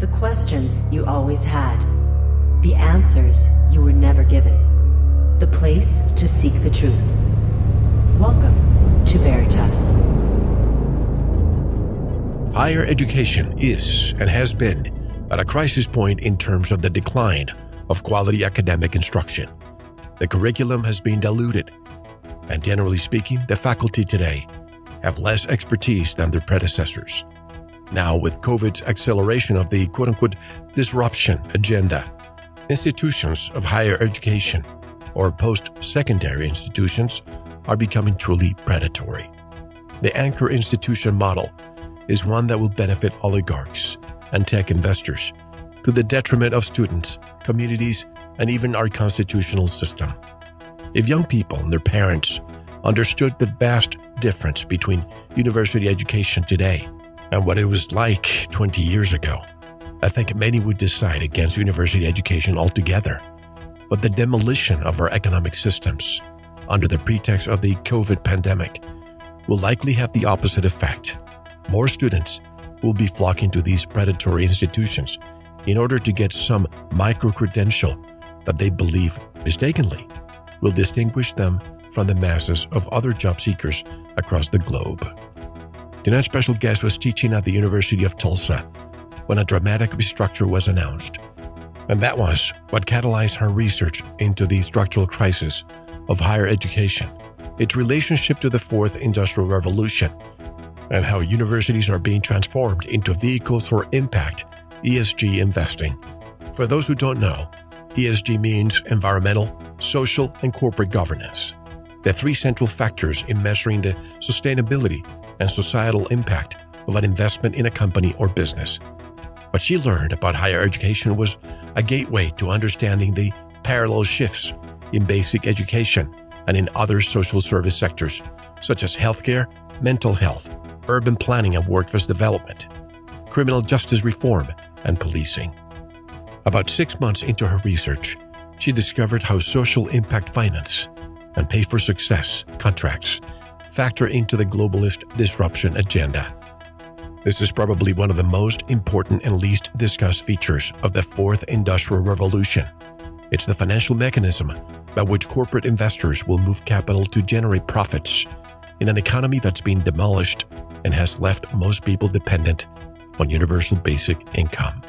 The questions you always had. The answers you were never given. The place to seek the truth. Welcome to Veritas. Higher education is and has been at a crisis point in terms of the decline of quality academic instruction. The curriculum has been diluted, and generally speaking, the faculty today have less expertise than their predecessors. Now, with COVID's acceleration of the quote unquote disruption agenda, institutions of higher education or post secondary institutions are becoming truly predatory. The anchor institution model is one that will benefit oligarchs and tech investors to the detriment of students, communities, and even our constitutional system. If young people and their parents understood the vast difference between university education today and what it was like 20 years ago, I think many would decide against university education altogether. But the demolition of our economic systems under the pretext of the COVID pandemic will likely have the opposite effect. More students will be flocking to these predatory institutions in order to get some micro credential that they believe mistakenly will distinguish them from the masses of other job seekers across the globe. Tonight's special guest was teaching at the University of Tulsa when a dramatic restructure was announced. And that was what catalyzed her research into the structural crisis of higher education, its relationship to the fourth industrial revolution, and how universities are being transformed into vehicles for impact ESG investing. For those who don't know, ESG means environmental, social, and corporate governance. The three central factors in measuring the sustainability and societal impact of an investment in a company or business. What she learned about higher education was a gateway to understanding the parallel shifts in basic education and in other social service sectors, such as healthcare, mental health, urban planning and workforce development, criminal justice reform, and policing. About six months into her research, she discovered how social impact finance and pay for success contracts factor into the globalist disruption agenda. This is probably one of the most important and least discussed features of the fourth industrial revolution. It's the financial mechanism by which corporate investors will move capital to generate profits in an economy that's been demolished and has left most people dependent on universal basic income.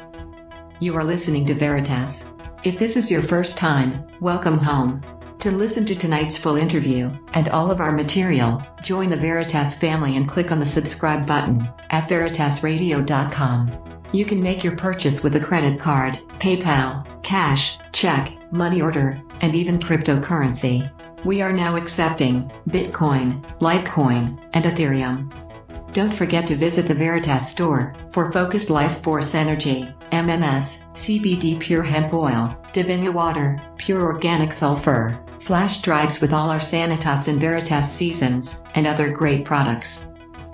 You are listening to Veritas. If this is your first time, welcome home. To listen to tonight's full interview and all of our material, join the Veritas family and click on the subscribe button at veritasradio.com. You can make your purchase with a credit card, PayPal, cash, check, money order, and even cryptocurrency. We are now accepting Bitcoin, Litecoin, and Ethereum. Don't forget to visit the Veritas store for focused life force energy, MMS, CBD pure hemp oil, Divinia water, pure organic sulfur, flash drives with all our Sanitas and Veritas seasons, and other great products.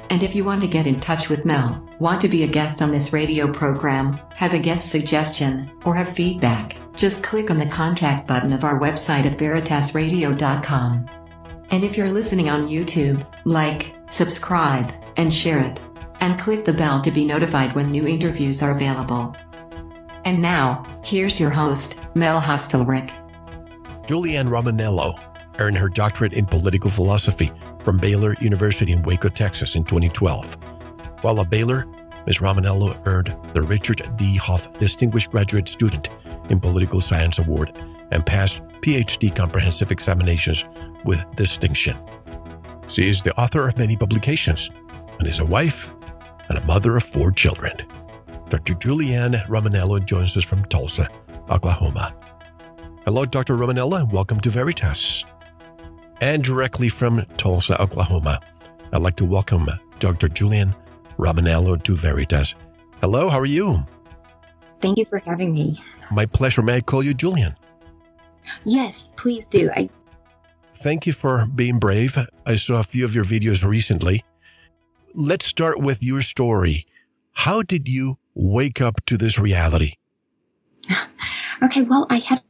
And if you want to get in touch with Mel, want to be a guest on this radio program, have a guest suggestion, or have feedback, just click on the contact button of our website at veritasradio.com. And if you're listening on YouTube, like, subscribe, and share it. And click the bell to be notified when new interviews are available. And now, here's your host, Mel Hostelrick. Julianne Romanello earned her doctorate in political philosophy from Baylor University in Waco, Texas in 2012. While at Baylor, Ms. Romanello earned the Richard D. Hoff Distinguished Graduate Student in Political Science Award and passed PhD comprehensive examinations with distinction. She is the author of many publications and is a wife and a mother of four children. Dr. Julianne Romanello joins us from Tulsa, Oklahoma. Hello, Dr. Romanello. and welcome to Veritas. And directly from Tulsa, Oklahoma, I'd like to welcome Dr. Julian Romanello to Veritas. Hello, how are you? Thank you for having me. My pleasure. May I call you Julian? Yes, please do. I Thank you for being brave. I saw a few of your videos recently. Let's start with your story. How did you wake up to this reality? Okay, well, I had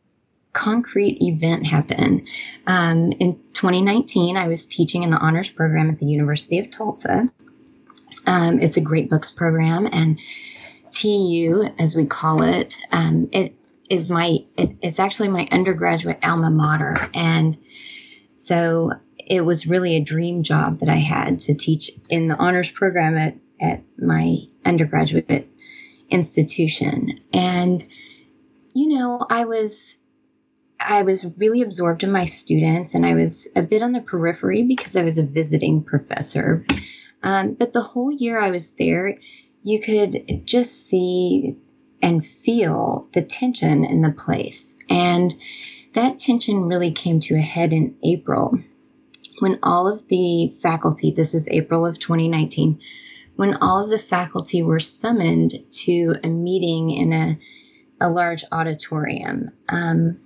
concrete event happen. Um, in 2019, I was teaching in the honors program at the University of Tulsa. Um, it's a great books program, and TU, as we call it, um, it is my it, it's actually my undergraduate alma mater, and so it was really a dream job that I had to teach in the honors program at at my undergraduate institution, and you know I was I was really absorbed in my students, and I was a bit on the periphery because I was a visiting professor. Um, but the whole year I was there, you could just see and feel the tension in the place. And that tension really came to a head in April when all of the faculty, this is April of 2019, when all of the faculty were summoned to a meeting in a, a large auditorium. Um,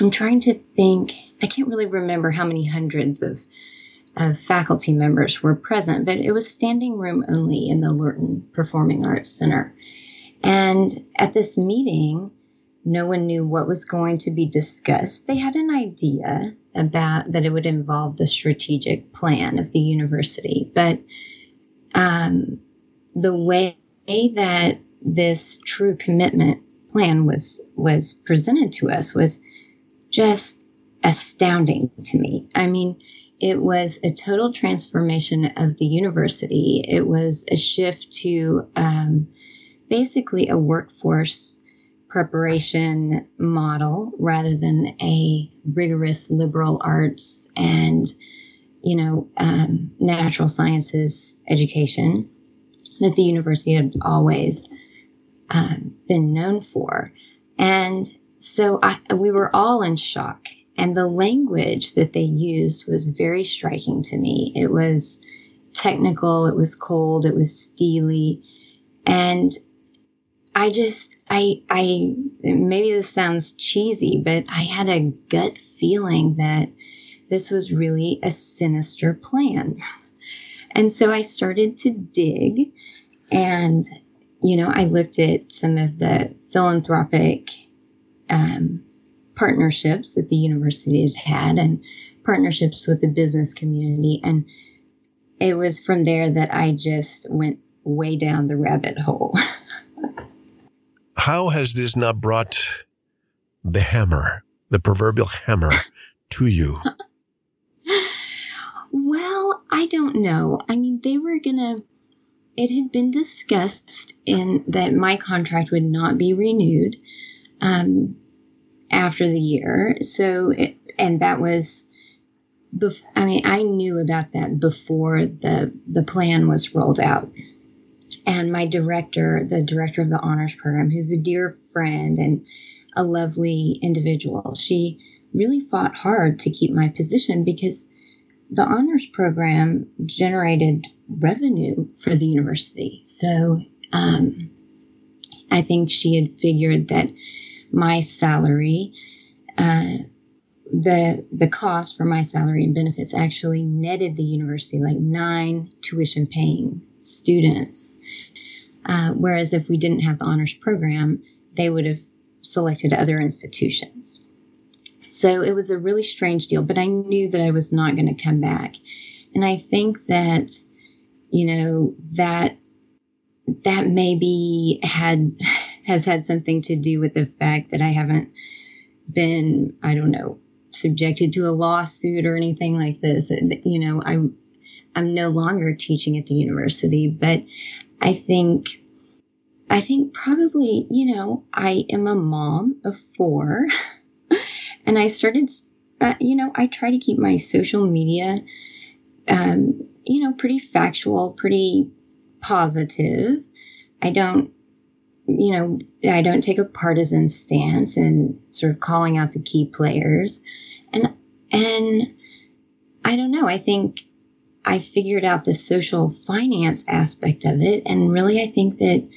I'm trying to think, I can't really remember how many hundreds of of faculty members were present, but it was standing room only in the Lorton Performing Arts Center. And at this meeting, no one knew what was going to be discussed. They had an idea about that it would involve the strategic plan of the university, but um, the way that this true commitment plan was was presented to us was just astounding to me. I mean, it was a total transformation of the university. It was a shift to um, basically a workforce preparation model rather than a rigorous liberal arts and you know um, natural sciences education that the university had always um, been known for and so I, we were all in shock and the language that they used was very striking to me. It was technical, it was cold, it was steely. And I just, I, I, maybe this sounds cheesy, but I had a gut feeling that this was really a sinister plan. And so I started to dig and, you know, I looked at some of the philanthropic um, partnerships that the university had had and partnerships with the business community. And it was from there that I just went way down the rabbit hole. How has this not brought the hammer, the proverbial hammer, to you? well, I don't know. I mean, they were going to, it had been discussed in that my contract would not be renewed. Um, after the year. So, it, and that was, bef- I mean, I knew about that before the the plan was rolled out. And my director, the director of the honors program, who's a dear friend and a lovely individual, she really fought hard to keep my position because the honors program generated revenue for the university. So um, I think she had figured that my salary, uh, the the cost for my salary and benefits actually netted the university like nine tuition paying students. Uh, whereas if we didn't have the honors program, they would have selected other institutions. So it was a really strange deal, but I knew that I was not going to come back. And I think that, you know, that that maybe had has had something to do with the fact that I haven't been, I don't know, subjected to a lawsuit or anything like this. You know, I'm I'm no longer teaching at the university, but I think I think probably, you know, I am a mom of four and I started uh, you know, I try to keep my social media um, you know, pretty factual, pretty positive. I don't you know, I don't take a partisan stance and sort of calling out the key players. And and I don't know, I think I figured out the social finance aspect of it and really I think that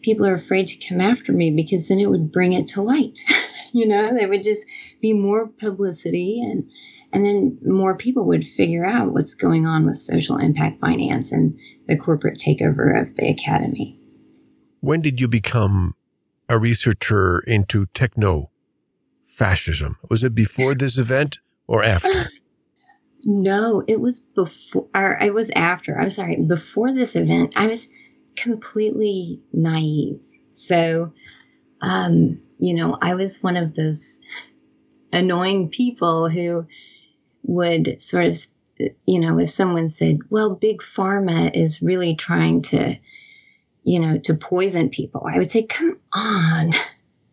people are afraid to come after me because then it would bring it to light. you know, there would just be more publicity and and then more people would figure out what's going on with social impact finance and the corporate takeover of the academy. When did you become a researcher into techno fascism? Was it before this event or after? No, it was before, or it was after. I'm sorry, before this event, I was completely naive. So, um, you know, I was one of those annoying people who would sort of, you know, if someone said, well, big pharma is really trying to, you know, to poison people, I would say, come on.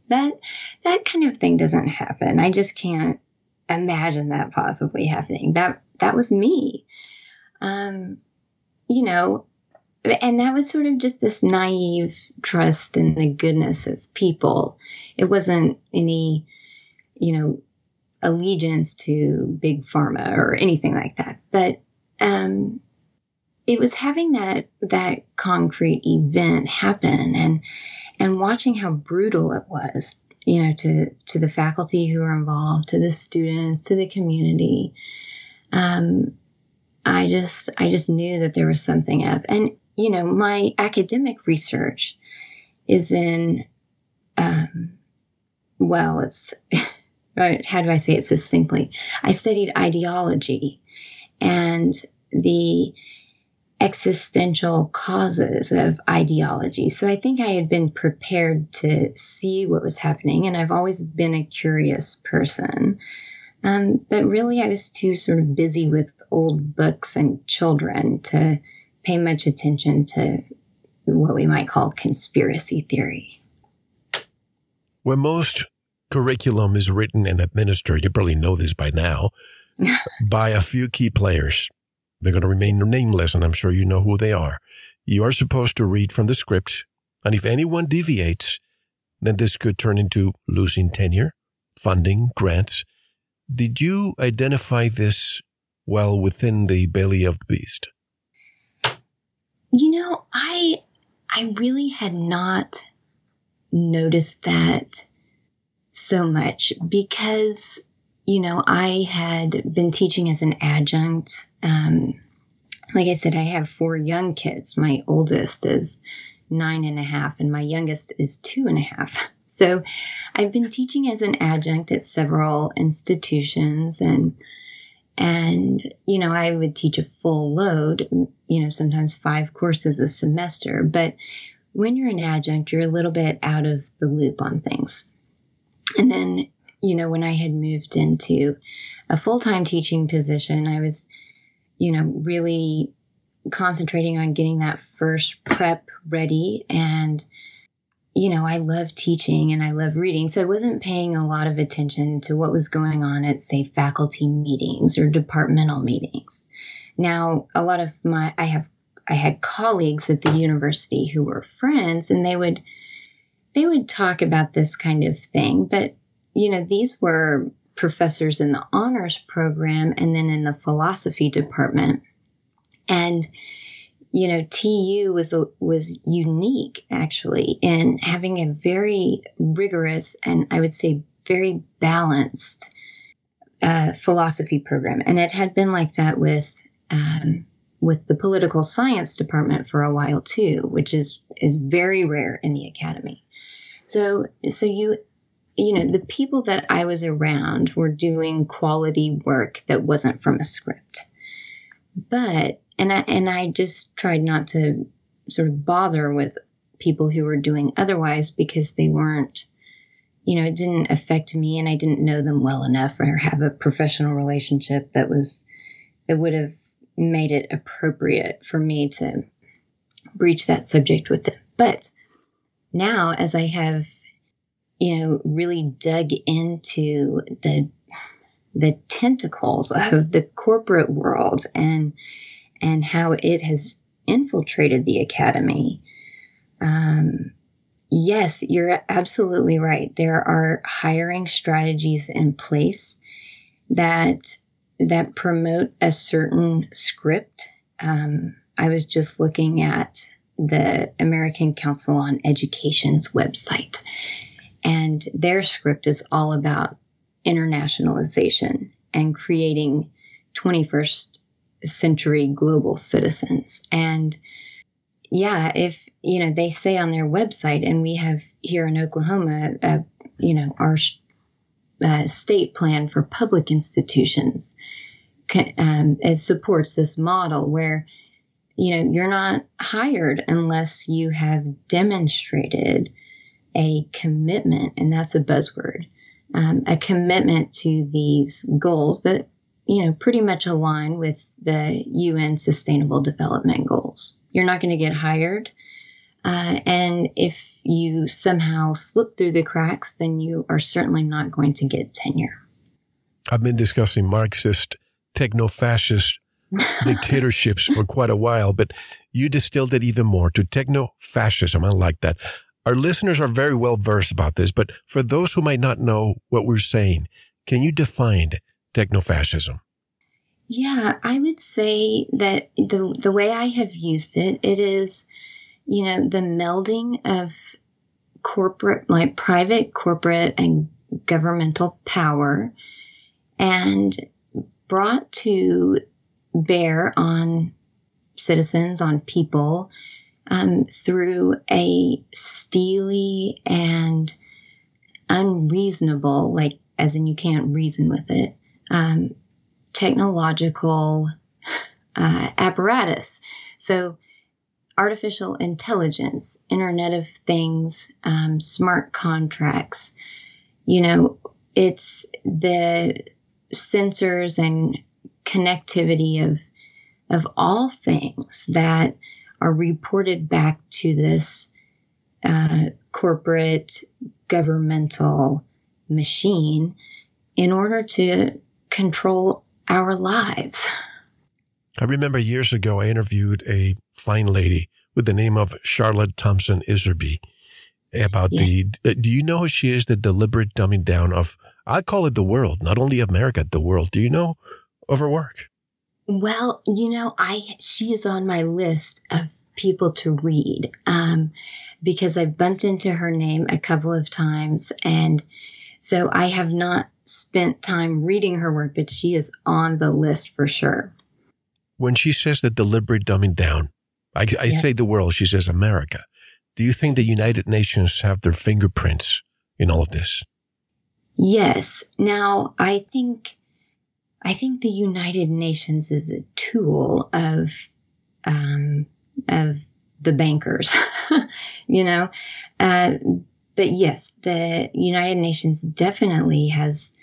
That that kind of thing doesn't happen. I just can't imagine that possibly happening. That that was me. Um, you know, and that was sort of just this naive trust in the goodness of people. It wasn't any, you know, allegiance to big pharma or anything like that. But um, it was having that that concrete event happen and and watching how brutal it was, you know, to to the faculty who were involved, to the students, to the community. Um, I just I just knew that there was something up, and you know, my academic research is in, um, well, it's how do I say it succinctly? I studied ideology and the existential causes of ideology. So I think I had been prepared to see what was happening, and I've always been a curious person. Um, but really, I was too sort of busy with old books and children to pay much attention to what we might call conspiracy theory. When most curriculum is written and administered, you probably know this by now, by a few key players they're going to remain nameless, and I'm sure you know who they are. You are supposed to read from the script, and if anyone deviates, then this could turn into losing tenure, funding, grants. Did you identify this well within the belly of the beast? You know, I I really had not noticed that so much because you know, I had been teaching as an adjunct. Um, like I said, I have four young kids. My oldest is nine and a half, and my youngest is two and a half. So I've been teaching as an adjunct at several institutions and and you know i would teach a full load you know sometimes five courses a semester but when you're an adjunct you're a little bit out of the loop on things and then you know, when I had moved into a full time teaching position, I was, you know, really concentrating on getting that first prep ready. And, you know, I love teaching and I love reading. So I wasn't paying a lot of attention to what was going on at, say, faculty meetings or departmental meetings. Now, a lot of my, I have, I had colleagues at the university who were friends and they would, they would talk about this kind of thing, but you know, these were professors in the honors program and then in the philosophy department. And you know, TU was was unique actually in having a very rigorous and I would say very balanced uh, philosophy program, and it had been like that with um, with the political science department for a while too, which is is very rare in the academy. So so you you know, the people that I was around were doing quality work that wasn't from a script. But and I and I just tried not to sort of bother with people who were doing otherwise because they weren't you know, it didn't affect me and I didn't know them well enough or have a professional relationship that was that would have made it appropriate for me to breach that subject with them. But now as I have you know, really dug into the the tentacles of the corporate world and and how it has infiltrated the academy. Um, yes, you're absolutely right. There are hiring strategies in place that that promote a certain script. Um, I was just looking at the American Council on Education's website, and their script is all about internationalization and creating 21st century global citizens. And yeah, if, you know, they say on their website, and we have here in Oklahoma, uh, you know, our uh, state plan for public institutions um, it supports this model where you know, you're not hired unless you have demonstrated a commitment, and that's a buzzword, um, a commitment to these goals that, you know, pretty much align with the UN Sustainable Development Goals. You're not going to get hired. Uh, and if you somehow slip through the cracks, then you are certainly not going to get tenure. I've been discussing Marxist, techno fascist dictatorships for quite a while, but you distilled it even more to techno fascism. I like that. Our listeners are very well versed about this, but for those who might not know what we're saying, can you define techno fascism? Yeah, I would say that the the way I have used it, it is, you know, the melding of corporate, like private, corporate, and governmental power, and brought to bear on citizens, on people, um, through a steely and unreasonable, like as in you can't reason with it, um, technological uh, apparatus. So, artificial intelligence, Internet of Things, um, smart contracts, you know, it's the sensors and connectivity of of all things that are reported back to this uh, corporate governmental machine in order to control our lives. I remember years ago I interviewed a fine lady with the name of Charlotte Thompson Iserbyt about yeah. the. Do you know who she is? The deliberate dumbing down of I call it the world, not only America, the world. Do you know of her work? Well, you know, I she is on my list of people to read um, because I've bumped into her name a couple of times, and so I have not spent time reading her work, but she is on the list for sure. When she says the deliberate dumbing down, I, I yes. say the world, she says America. Do you think the United Nations have their fingerprints in all of this? Yes. Now, I think I think the United Nations is a tool of um, of the bankers, you know. Uh, but yes, the United Nations definitely has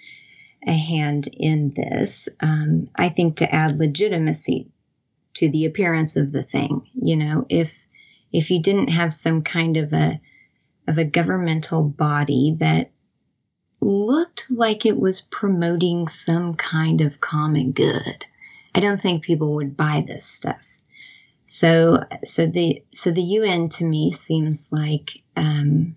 a hand in this. Um, I think to add legitimacy to the appearance of the thing, you know, if if you didn't have some kind of a of a governmental body that looked like it was promoting some kind of common good. I don't think people would buy this stuff. So, so the so the UN to me seems like um,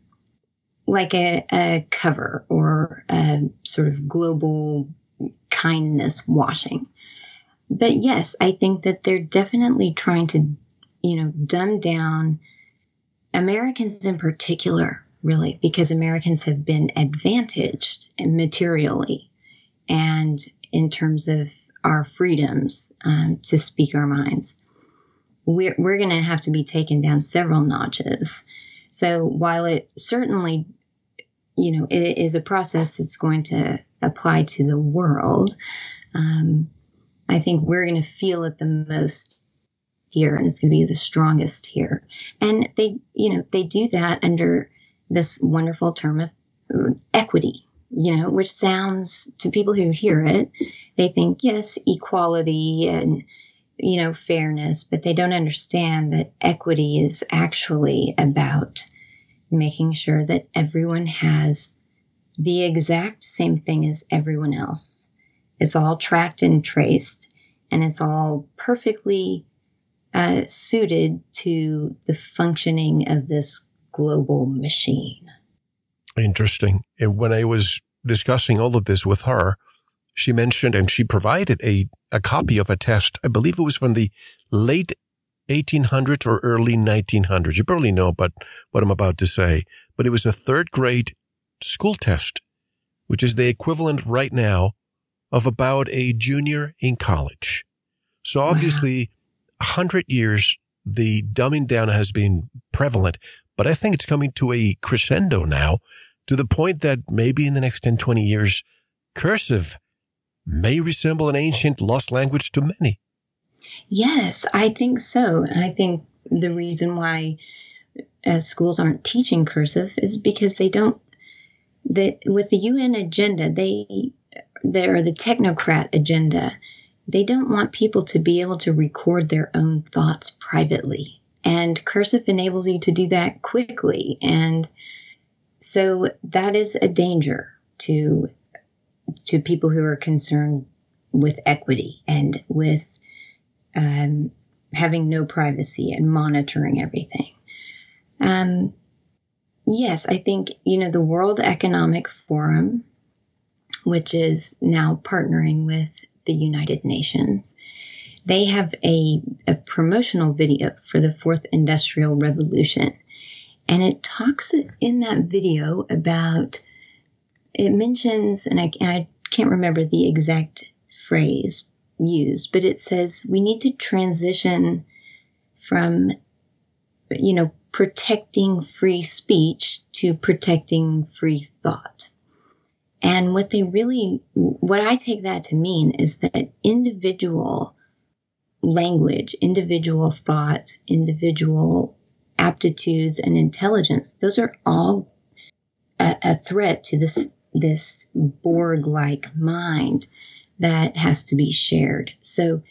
like a, a cover or a sort of global kindness washing. But yes, I think that they're definitely trying to, you know, dumb down Americans in particular really, because Americans have been advantaged materially and in terms of our freedoms um, to speak our minds. We're, we're going to have to be taken down several notches. So while it certainly, you know, it is a process that's going to apply to the world, um, I think we're going to feel it the most here and it's going to be the strongest here. And they, you know, they do that under this wonderful term of equity, you know, which sounds to people who hear it, they think, yes, equality and, you know, fairness, but they don't understand that equity is actually about making sure that everyone has the exact same thing as everyone else. It's all tracked and traced, and it's all perfectly uh, suited to the functioning of this global machine. Interesting. And when I was discussing all of this with her, she mentioned and she provided a, a copy of a test. I believe it was from the late 1800s or early 1900s. You probably know about what I'm about to say, but it was a third grade school test, which is the equivalent right now of about a junior in college. So obviously, a wow. hundred years, the dumbing down has been prevalent, but I think it's coming to a crescendo now to the point that maybe in the next 10, 20 years, cursive may resemble an ancient lost language to many. Yes, I think so. I think the reason why uh, schools aren't teaching cursive is because they don't. That with the UN agenda, they they're the technocrat agenda. They don't want people to be able to record their own thoughts privately, and cursive enables you to do that quickly. And so that is a danger to to people who are concerned with equity and with um, having no privacy and monitoring everything. Um, yes, I think, you know, the World Economic Forum, which is now partnering with the United Nations, they have a, a promotional video for the fourth industrial revolution. And it talks in that video about, it mentions, and I, I can't remember the exact phrase, used, but it says we need to transition from, you know, protecting free speech to protecting free thought. And what they really, what I take that to mean is that individual language, individual thought, individual aptitudes and intelligence, those are all a, a threat to this, this Borg like mind that has to be shared. So,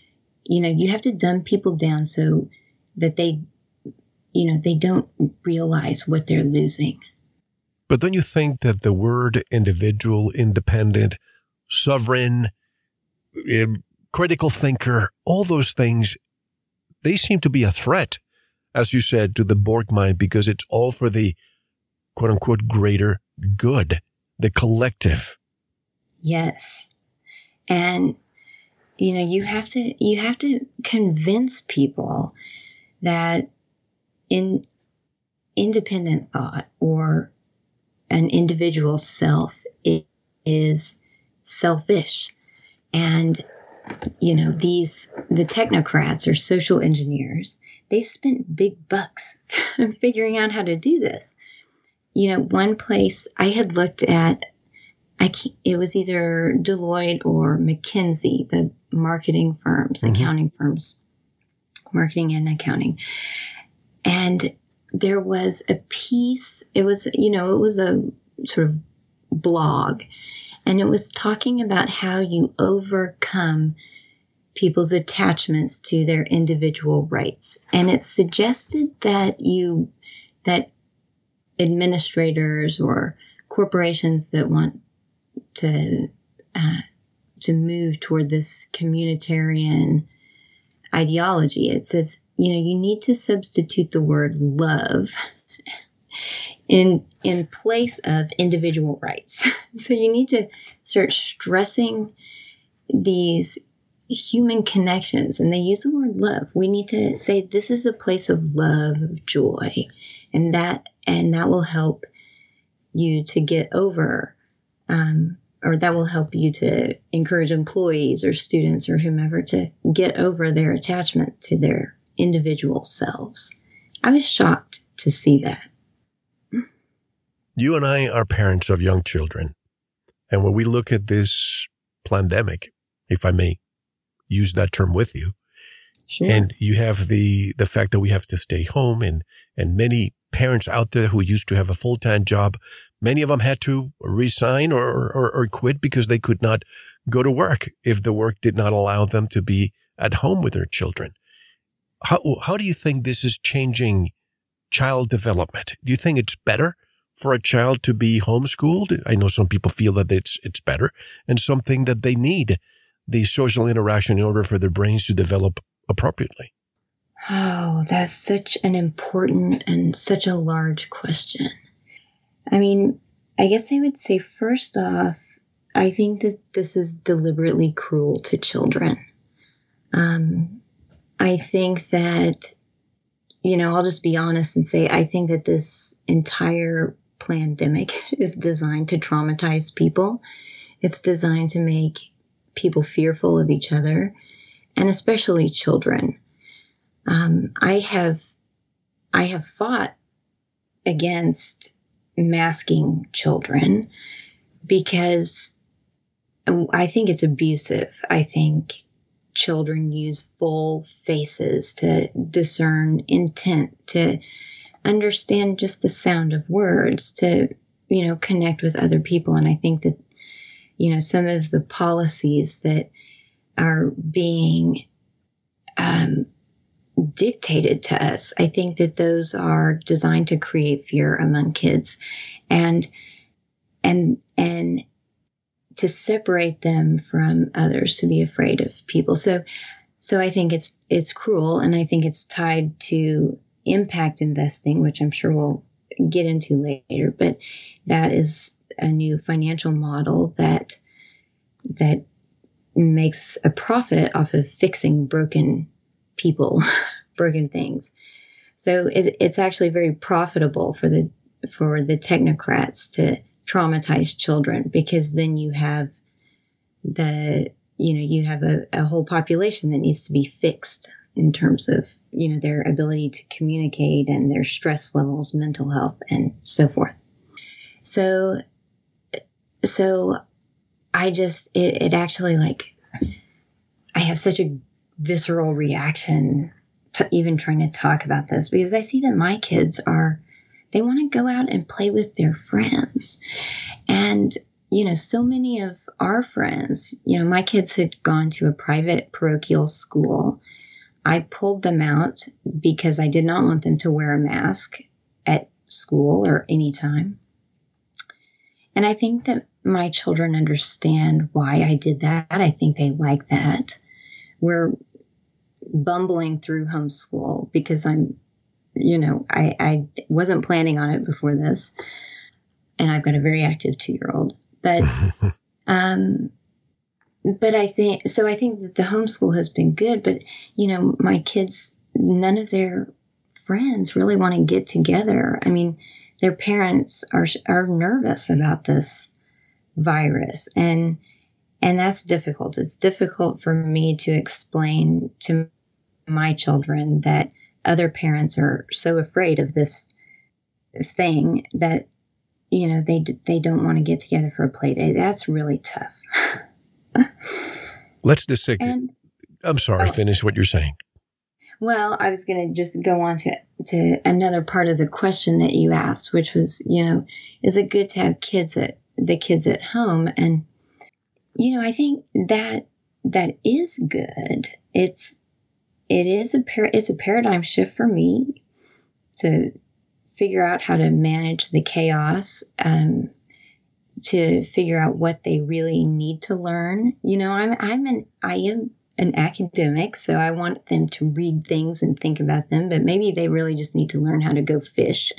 you know, you have to dumb people down so that they, you know, they don't realize what they're losing. But don't you think that the word individual, independent, sovereign, eh, critical thinker, all those things, they seem to be a threat, as you said, to the Borg mind because it's all for the quote unquote greater good, the collective. Yes and you know you have to you have to convince people that in independent thought or an individual self is selfish and you know these the technocrats or social engineers they've spent big bucks figuring out how to do this you know one place i had looked at I it was either Deloitte or McKinsey, the marketing firms, mm-hmm. accounting firms, marketing and accounting. And there was a piece, it was, you know, it was a sort of blog, and it was talking about how you overcome people's attachments to their individual rights. And it suggested that you, that administrators or corporations that want to uh, to move toward this communitarian ideology. It says, you know, you need to substitute the word love in in place of individual rights. so you need to start stressing these human connections and they use the word love. We need to say this is a place of love, of joy, and that and that will help you to get over um, or that will help you to encourage employees or students or whomever to get over their attachment to their individual selves. I was shocked to see that. You and I are parents of young children. And when we look at this pandemic, if I may use that term with you, sure. and you have the, the fact that we have to stay home and, and many parents out there who used to have a full-time job Many of them had to resign or, or, or quit because they could not go to work if the work did not allow them to be at home with their children. How, how do you think this is changing child development? Do you think it's better for a child to be homeschooled? I know some people feel that it's, it's better and something that they need the social interaction in order for their brains to develop appropriately. Oh, that's such an important and such a large question. I mean, I guess I would say first off, I think that this is deliberately cruel to children. Um, I think that, you know, I'll just be honest and say I think that this entire pandemic is designed to traumatize people. It's designed to make people fearful of each other, and especially children. Um, I have, I have fought against masking children because I think it's abusive. I think children use full faces to discern intent, to understand just the sound of words, to, you know, connect with other people. And I think that, you know, some of the policies that are being um, dictated to us, I think that those are designed to create fear among kids. And, and, and, to separate them from others to be afraid of people so so i think it's it's cruel and i think it's tied to impact investing which i'm sure we'll get into later but that is a new financial model that that makes a profit off of fixing broken people broken things. So it's actually very profitable for the for the technocrats to traumatize children because then you have the you know you have a, a whole population that needs to be fixed in terms of you know their ability to communicate and their stress levels mental health and so forth so so i just it, it actually like i have such a visceral reaction to even trying to talk about this because i see that my kids are they want to go out and play with their friends. And, you know, so many of our friends, you know, my kids had gone to a private parochial school. I pulled them out because I did not want them to wear a mask at school or anytime. And I think that my children understand why I did that. I think they like that. We're bumbling through homeschool because I'm you know, I, I wasn't planning on it before this. And I've got a very active two year old. But, um, but I think, so I think that the homeschool has been good. But, you know, my kids, none of their friends really want to get together. I mean, their parents are, are nervous about this virus. And, and that's difficult. It's difficult for me to explain to my children that other parents are so afraid of this thing that you know they they don't want to get together for a play day. That's really tough. Let's dissect. And, I'm sorry. Oh, finish what you're saying. Well, I was going to just go on to to another part of the question that you asked, which was, you know, is it good to have kids at the kids at home? And you know, I think that that is good. It's it is a par- it's a paradigm shift for me to figure out how to manage the chaos um, to figure out what they really need to learn you know i'm i'm an i am an academic so i want them to read things and think about them but maybe they really just need to learn how to go fish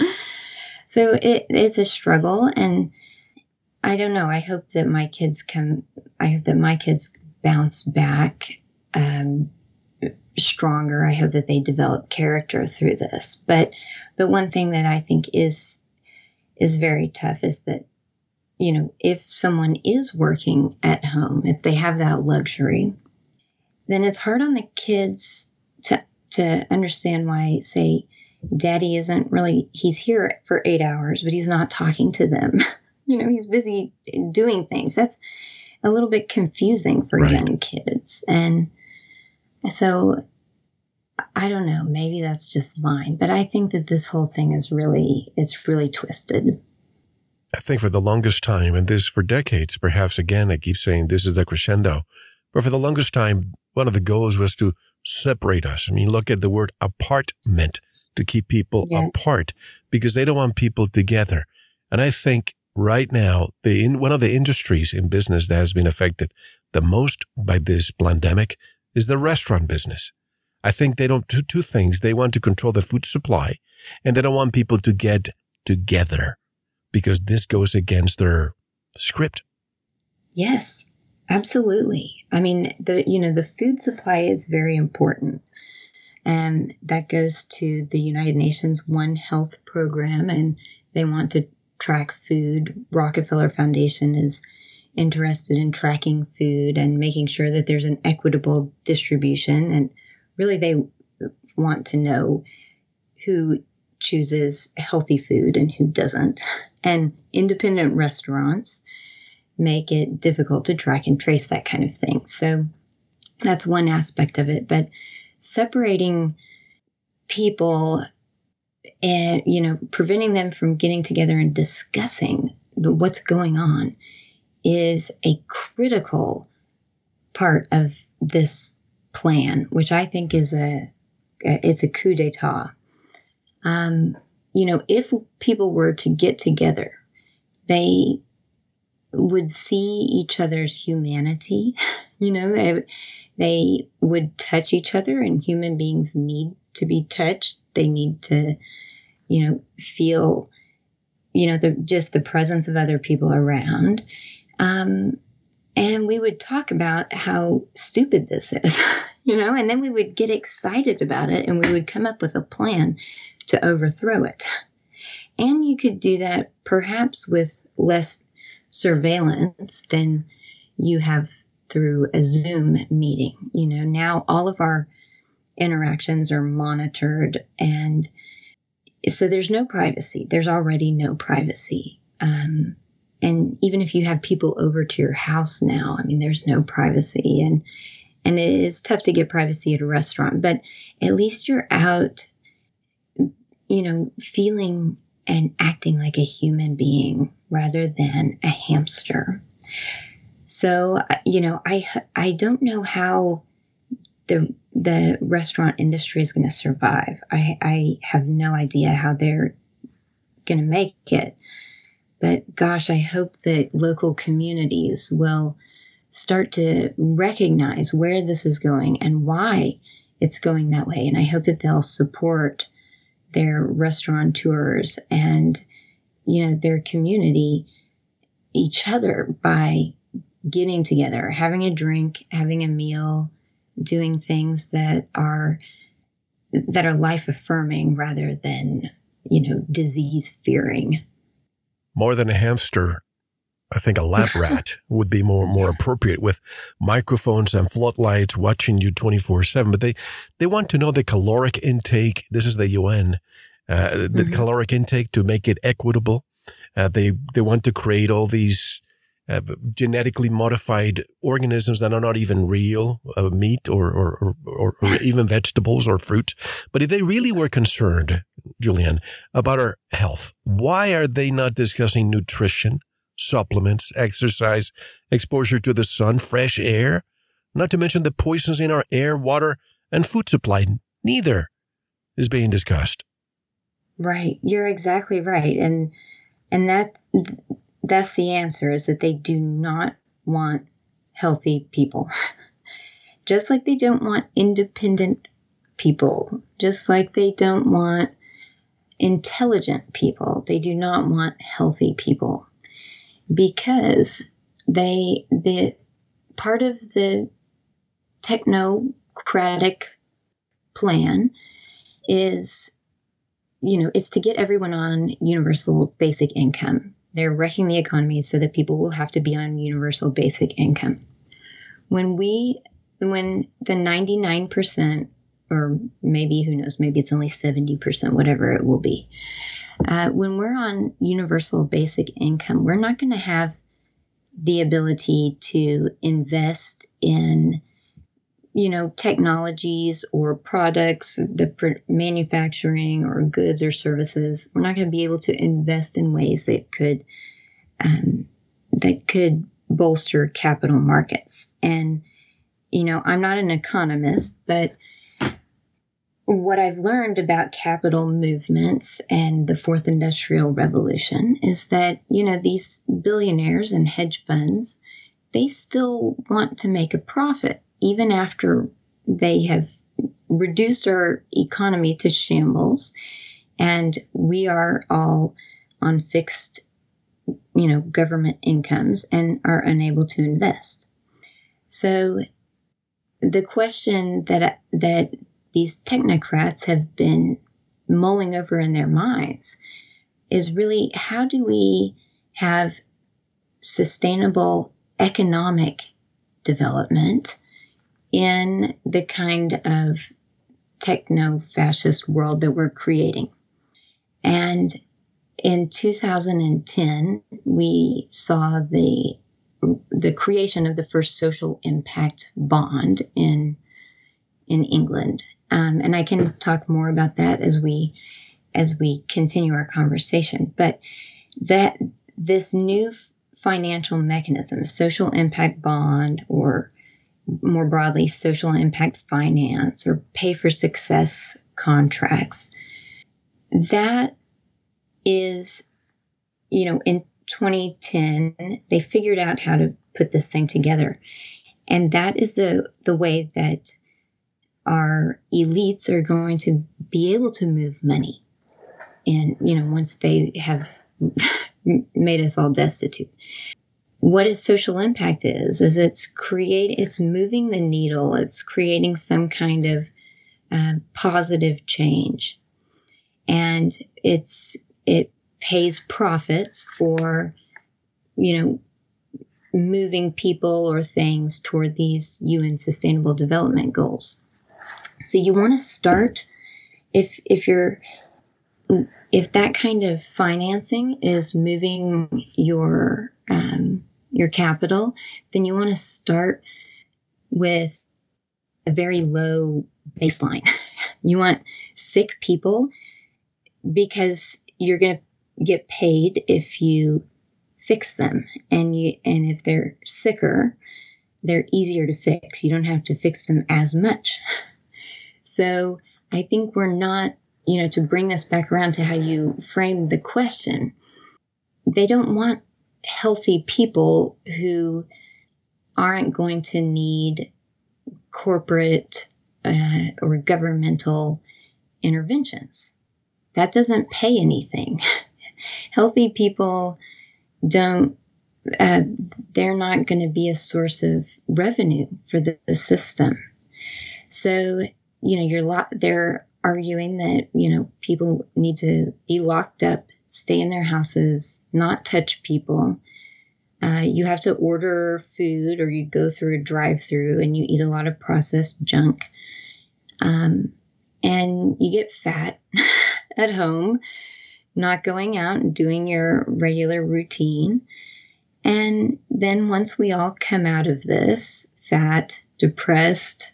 so it, it's a struggle and i don't know i hope that my kids come i hope that my kids bounce back um, stronger. I hope that they develop character through this. But but one thing that I think is is very tough is that you know, if someone is working at home, if they have that luxury, then it's hard on the kids to to understand why say daddy isn't really he's here for 8 hours, but he's not talking to them. you know, he's busy doing things. That's a little bit confusing for right. young kids. And so I don't know, maybe that's just mine, but I think that this whole thing is really it's really twisted. I think for the longest time, and this for decades, perhaps again, I keep saying this is the crescendo, but for the longest time, one of the goals was to separate us. I mean, look at the word apartment to keep people yes. apart because they don't want people together. And I think right now, the in, one of the industries in business that has been affected the most by this pandemic is the restaurant business. I think they don't do two things. They want to control the food supply and they don't want people to get together because this goes against their script. Yes, absolutely. I mean, the, you know, the food supply is very important. And that goes to the United Nations One Health program and they want to track food. Rockefeller Foundation is interested in tracking food and making sure that there's an equitable distribution. And really, they want to know who chooses healthy food and who doesn't. And independent restaurants make it difficult to track and trace that kind of thing. So, that's one aspect of it. But separating people and, you know, preventing them from getting together and discussing the, what's going on is a critical part of this plan, which I think is a it's a coup d'état. Um, you know, if people were to get together, they would see each other's humanity. You know, they, they would touch each other, and human beings need to be touched. They need to, you know, feel, you know, the just the presence of other people around. Um, and we would talk about how stupid this is, you know, and then we would get excited about it and we would come up with a plan to overthrow it. And you could do that perhaps with less surveillance than you have through a Zoom meeting. You know, now all of our interactions are monitored and so there's no privacy. There's already no privacy. Um, and even if you have people over to your house now, I mean, there's no privacy, and and it is tough to get privacy at a restaurant, but at least you're out, you know, feeling and acting like a human being rather than a hamster. So, uh, you know, I I don't know how the the restaurant industry is going to survive. I I have no idea how they're going to make it. But gosh, I hope that local communities will start to recognize where this is going and why it's going that way. And I hope that they'll support their restaurateurs and, you know, their community, each other by getting together, having a drink, having a meal, doing things that are that are life affirming rather than, you know, disease fearing more than a hamster. I think a lab rat would be more more appropriate with microphones and floodlights watching you 24 7. But they, they want to know the caloric intake. This is the UN, uh, the mm-hmm. caloric intake to make it equitable. Uh, they, they want to create all these uh, genetically modified organisms that are not even real uh, meat or, or, or, or, even vegetables or fruit. But if they really were concerned, Julianne about our health, why are they not discussing nutrition, supplements, exercise, exposure to the sun, fresh air? Not to mention the poisons in our air, water, and food supply. Neither is being discussed. Right. You're exactly right. And, and that, that's the answer is that they do not want healthy people. just like they don't want independent people, just like they don't want intelligent people. They do not want healthy people because they the part of the technocratic plan is you know it's to get everyone on universal basic income they're wrecking the economy so that people will have to be on universal basic income. When we, when the 99%, or maybe who knows, maybe it's only 70%, whatever it will be, uh, when we're on universal basic income, we're not going to have the ability to invest in you know technologies or products the manufacturing or goods or services. We're not going to be able to invest in ways that could um, that could bolster capital markets. And you know i'm not an economist but what i've learned about capital movements and the fourth industrial revolution is that you know these billionaires and hedge funds they still want to make a profit even after they have reduced our economy to shambles. And we are all on fixed you know government incomes and are unable to invest. So the question that that these technocrats have been mulling over in their minds is really how do we have sustainable economic development in the kind of techno fascist world that we're creating. And in 2010, we saw the the creation of the first social impact bond in in England. Um, and I can talk more about that as we as we continue our conversation. But that this new financial mechanism, social impact bond, or more broadly, social impact finance or pay for success contracts, that is, you know, in 2010, they figured out how to put this thing together. And that is the, the way that our elites are going to be able to move money. And, you know, once they have made us all destitute. What is social impact is, is it's create, it's moving the needle. It's creating some kind of uh, positive change. And it's, it pays profits for, you know, moving people or things toward these UN sustainable development goals. So you want to start if if you're if that kind of financing is moving your um, your capital, then you want to start with a very low baseline. You want sick people because you're going to get paid if you fix them, and you and if they're sicker, they're easier to fix. You don't have to fix them as much. So I think we're not you know, to bring this back around to how you framed the question, they don't want healthy people who aren't going to need corporate uh, or governmental interventions. That doesn't pay anything. healthy people don't uh, they're not going to be a source of revenue for the, the system. So, you know, you're lo- there arguing that, you know, people need to be locked up, stay in their houses, not touch people. Uh, you have to order food or you go through a drive through and you eat a lot of processed junk. Um, and you get fat at home, not going out and doing your regular routine. And then once we all come out of this, fat, depressed,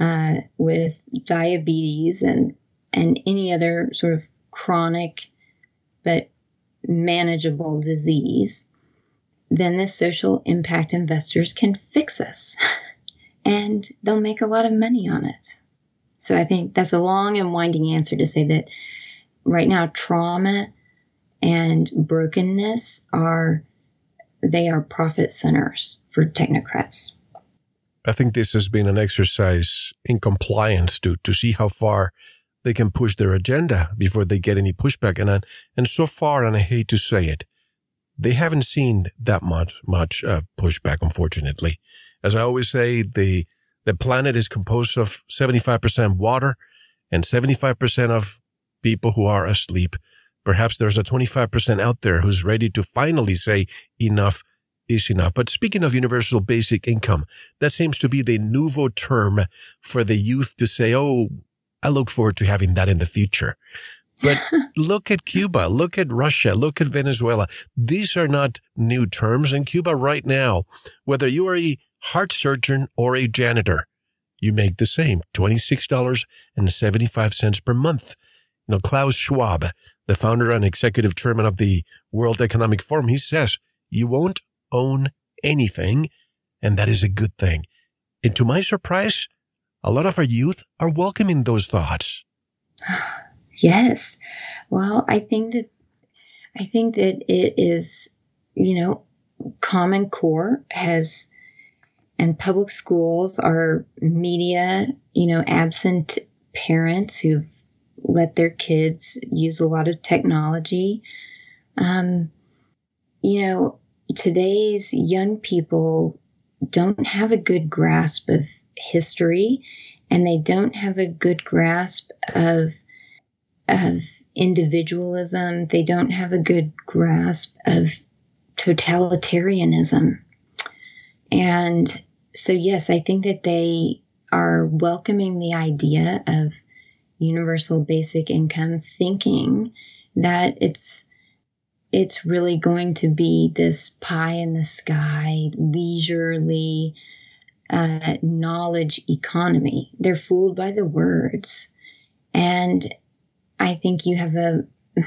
uh, with diabetes and and any other sort of chronic but manageable disease, then the social impact investors can fix us and they'll make a lot of money on it. So I think that's a long and winding answer to say that right now trauma and brokenness are they are profit centers for technocrats. I think this has been an exercise in compliance to to see how far they can push their agenda before they get any pushback. And uh, and so far, and I hate to say it, they haven't seen that much much uh, pushback. Unfortunately, as I always say, the the planet is composed of seventy five percent water and seventy five percent of people who are asleep. Perhaps there's a 25% out there who's ready to finally say enough is enough. But speaking of universal basic income, that seems to be the nouveau term for the youth to say, Oh, I look forward to having that in the future. But look at Cuba, look at Russia, look at Venezuela. These are not new terms in Cuba right now. Whether you are a heart surgeon or a janitor, you make the same $26.75 per month. You know, Klaus Schwab, the founder and executive chairman of the World Economic Forum, he says you won't own anything, and that is a good thing. And to my surprise, a lot of our youth are welcoming those thoughts. Yes. Well, I think that I think that it is, you know, Common Core has and public schools are media, you know, absent parents who've let their kids use a lot of technology. Um, you know, today's young people don't have a good grasp of history and they don't have a good grasp of of individualism. They don't have a good grasp of totalitarianism. And so yes i think that they are welcoming the idea of universal basic income thinking that it's it's really going to be this pie in the sky, leisurely uh, knowledge economy. They're fooled by the words. And I think you have a.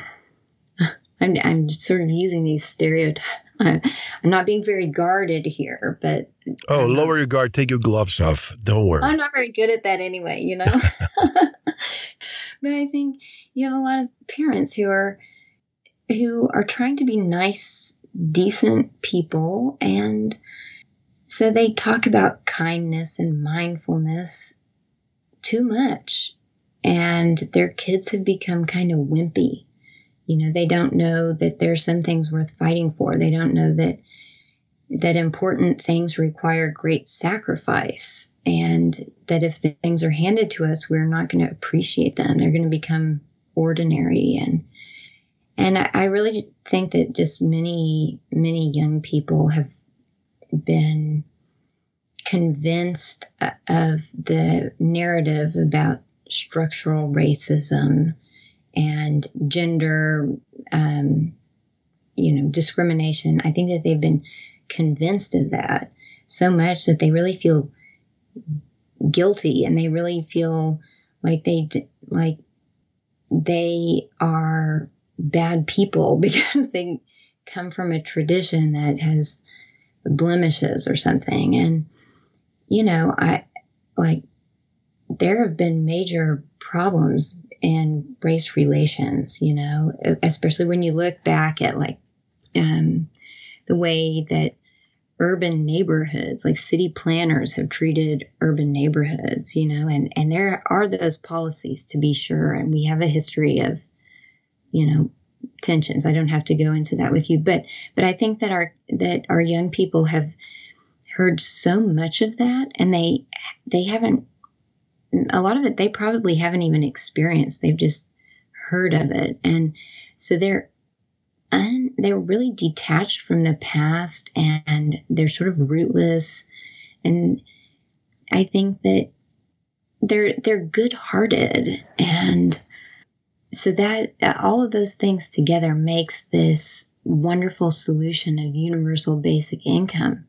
I'm, I'm sort of using these stereotypes. I'm, I'm not being very guarded here, but. Oh, lower your guard, take your gloves off. Don't worry. I'm not very good at that anyway, you know? but I think you have a lot of parents who are who are trying to be nice, decent people and so they talk about kindness and mindfulness too much and their kids have become kind of wimpy. You know, they don't know that there's some things worth fighting for. They don't know that that important things require great sacrifice and that if things are handed to us, we're not going to appreciate them. They're going to become ordinary and and I, I really think that just many many young people have been convinced of the narrative about structural racism and gender, um, you know, discrimination. I think that they've been convinced of that so much that they really feel guilty and they really feel like they like they are bad people because they come from a tradition that has blemishes or something. And you know i like there have been major problems in race relations you know especially when you look back at like um, the way that urban neighborhoods like city planners have treated urban neighborhoods you know and and there are those policies to be sure. And we have a history of you know tensions. I don't have to go into that with you. But but i think that our that our young people have heard so much of that and they they haven't a lot of it they probably haven't even experienced. They've just heard of it. And so they're un, they're really detached from the past and they're sort of rootless. And i think that they're they're good-hearted and so that all of those things together makes this wonderful solution of universal basic income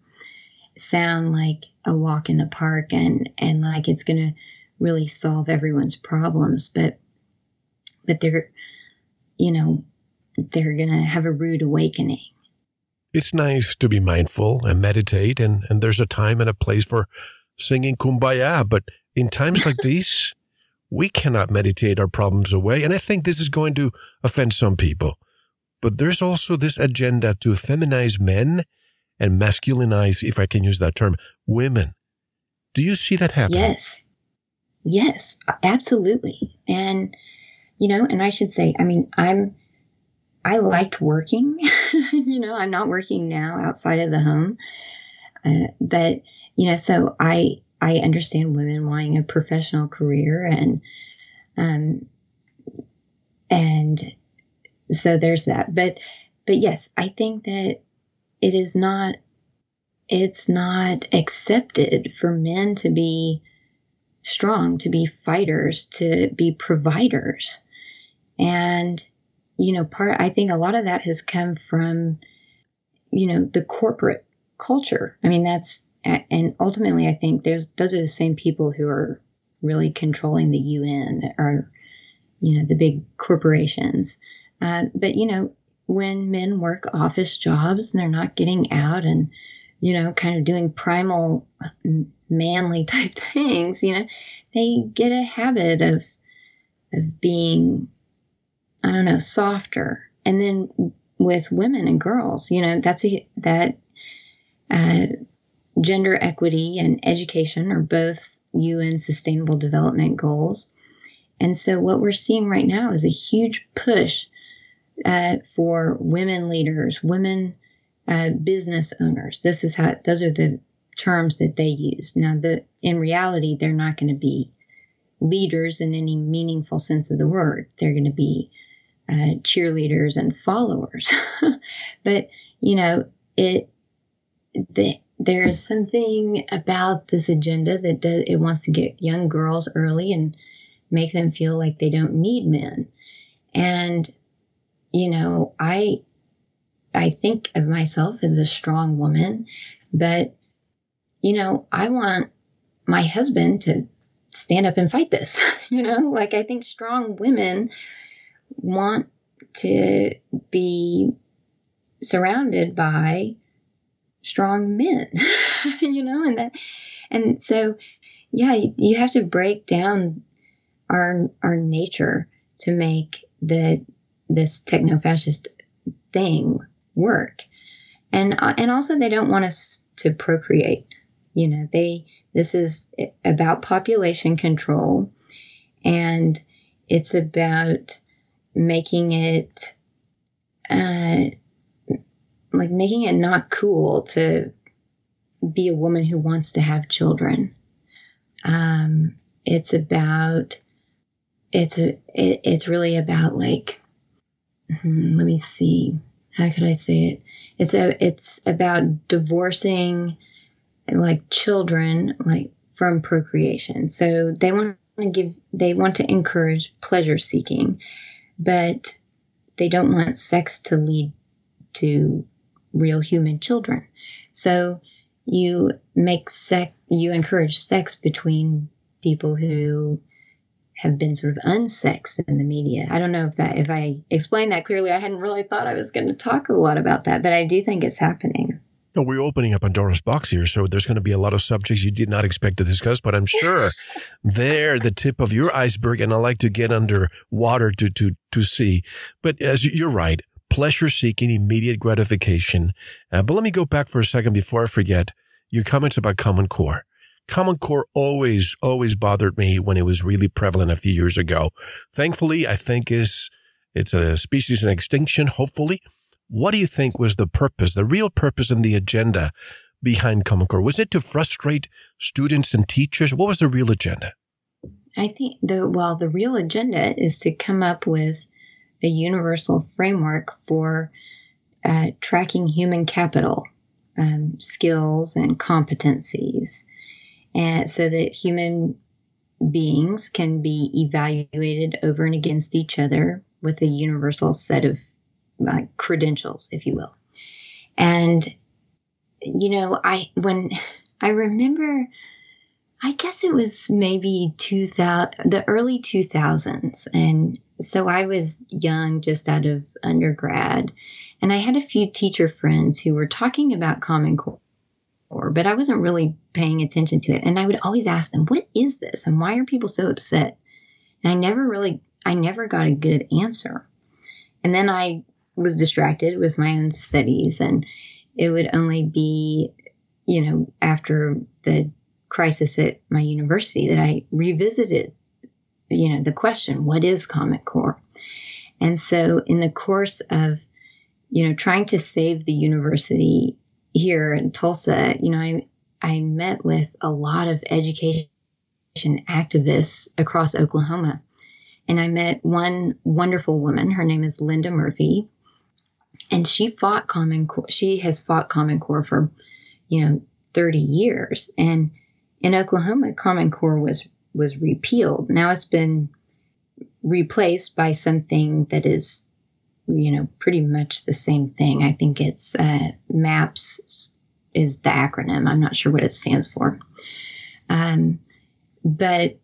sound like a walk in the park and and like it's going to really solve everyone's problems. But but they're you know they're going to have a rude awakening. It's nice to be mindful and meditate and and there's a time and a place for singing kumbaya but in times like these we cannot meditate our problems away and i think this is going to offend some people but there's also this agenda to feminize men and masculinize, if I can use that term, women. Do you see that happen? Yes. Yes, absolutely. And, you know, and I should say, I mean, I'm, I liked working. you know, I'm not working now outside of the home. Uh, but, you know, so I, I understand women wanting a professional career and, um, and so there's that. But, but yes, I think that it is not it's not accepted for men to be strong, to be fighters, to be providers. And, you know, part, I think a lot of that has come from, you know, the corporate culture. I mean, that's, and ultimately, I think there's, those are the same people who are really controlling the UN or, you know, the big corporations. Uh, but, you know, when men work office jobs and they're not getting out and you know kind of doing primal manly type things you know they get a habit of of being i don't know softer and then with women and girls you know that's a that uh, gender equity and education are both un sustainable development goals and so what we're seeing right now is a huge push uh, for women leaders, women uh, business owners. This is how those are the terms that they use. Now, the in reality, they're not going to be leaders in any meaningful sense of the word. They're going to be uh, cheerleaders and followers. but you know, it the, there's something about this agenda that does, it wants to get young girls early and make them feel like they don't need men. And you know, I I think of myself as a strong woman, but you know, I want my husband to stand up and fight this. you know, like I think strong women want to be surrounded by strong men, you know, and that, and so, yeah, you have to break down our our nature to make the this techno fascist thing work, and uh, and also they don't want us to procreate. You know, they this is about population control, and it's about making it uh, like making it not cool to be a woman who wants to have children. Um, it's about it's a it, it's really about like hmm, let me see how could I say it? It's a it's about divorcing like children like from procreation. So they want to give they want to encourage pleasure seeking, but they don't want sex to lead to real human children. So you make sex, you encourage sex between people who have been sort of unsexed in the media. I don't know if that, if I explained that clearly, I hadn't really thought I was going to talk a lot about that, but I do think it's happening. No, we're opening up Pandora's box here, so there's going to be a lot of subjects you did not expect to discuss, but I'm sure they're the tip of your iceberg, and I like to get under water to to to see. But as you're right, pleasure seeking, immediate gratification. Uh, but let me go back for a second before I forget your comments about Common Core. Common Core always, always bothered me when it was really prevalent a few years ago. Thankfully, I think is it's a species in extinction, hopefully. What do you think was the purpose, the real purpose and the agenda behind Common Core? Was it to frustrate students and teachers? What was the real agenda? I think the well, the real agenda is to come up with a universal framework for uh, tracking human capital um, skills and competencies, and so that human beings can be evaluated over and against each other with a universal set of uh, credentials, if you will. And you know, I when I remember I guess it was maybe 2000, the early 2000s. And so I was young, just out of undergrad. And I had a few teacher friends who were talking about Common Core, but I wasn't really paying attention to it. And I would always ask them, what is this? And why are people so upset? And I never really, I never got a good answer. And then I was distracted with my own studies and it would only be, you know, after the crisis at my university that I revisited, you know, the question, what is Common Core? And so in the course of, you know, trying to save the university here in Tulsa, you know, I, I met with a lot of education activists across Oklahoma. And I met one wonderful woman. Her name is Linda Murphy. And she fought Common Core. She has fought Common Core for, you know, 30 years. And in Oklahoma, Common Core was was repealed. Now it's been replaced by something that is, you know, pretty much the same thing. I think it's uh, MAPS is the acronym. I'm not sure what it stands for. Um, but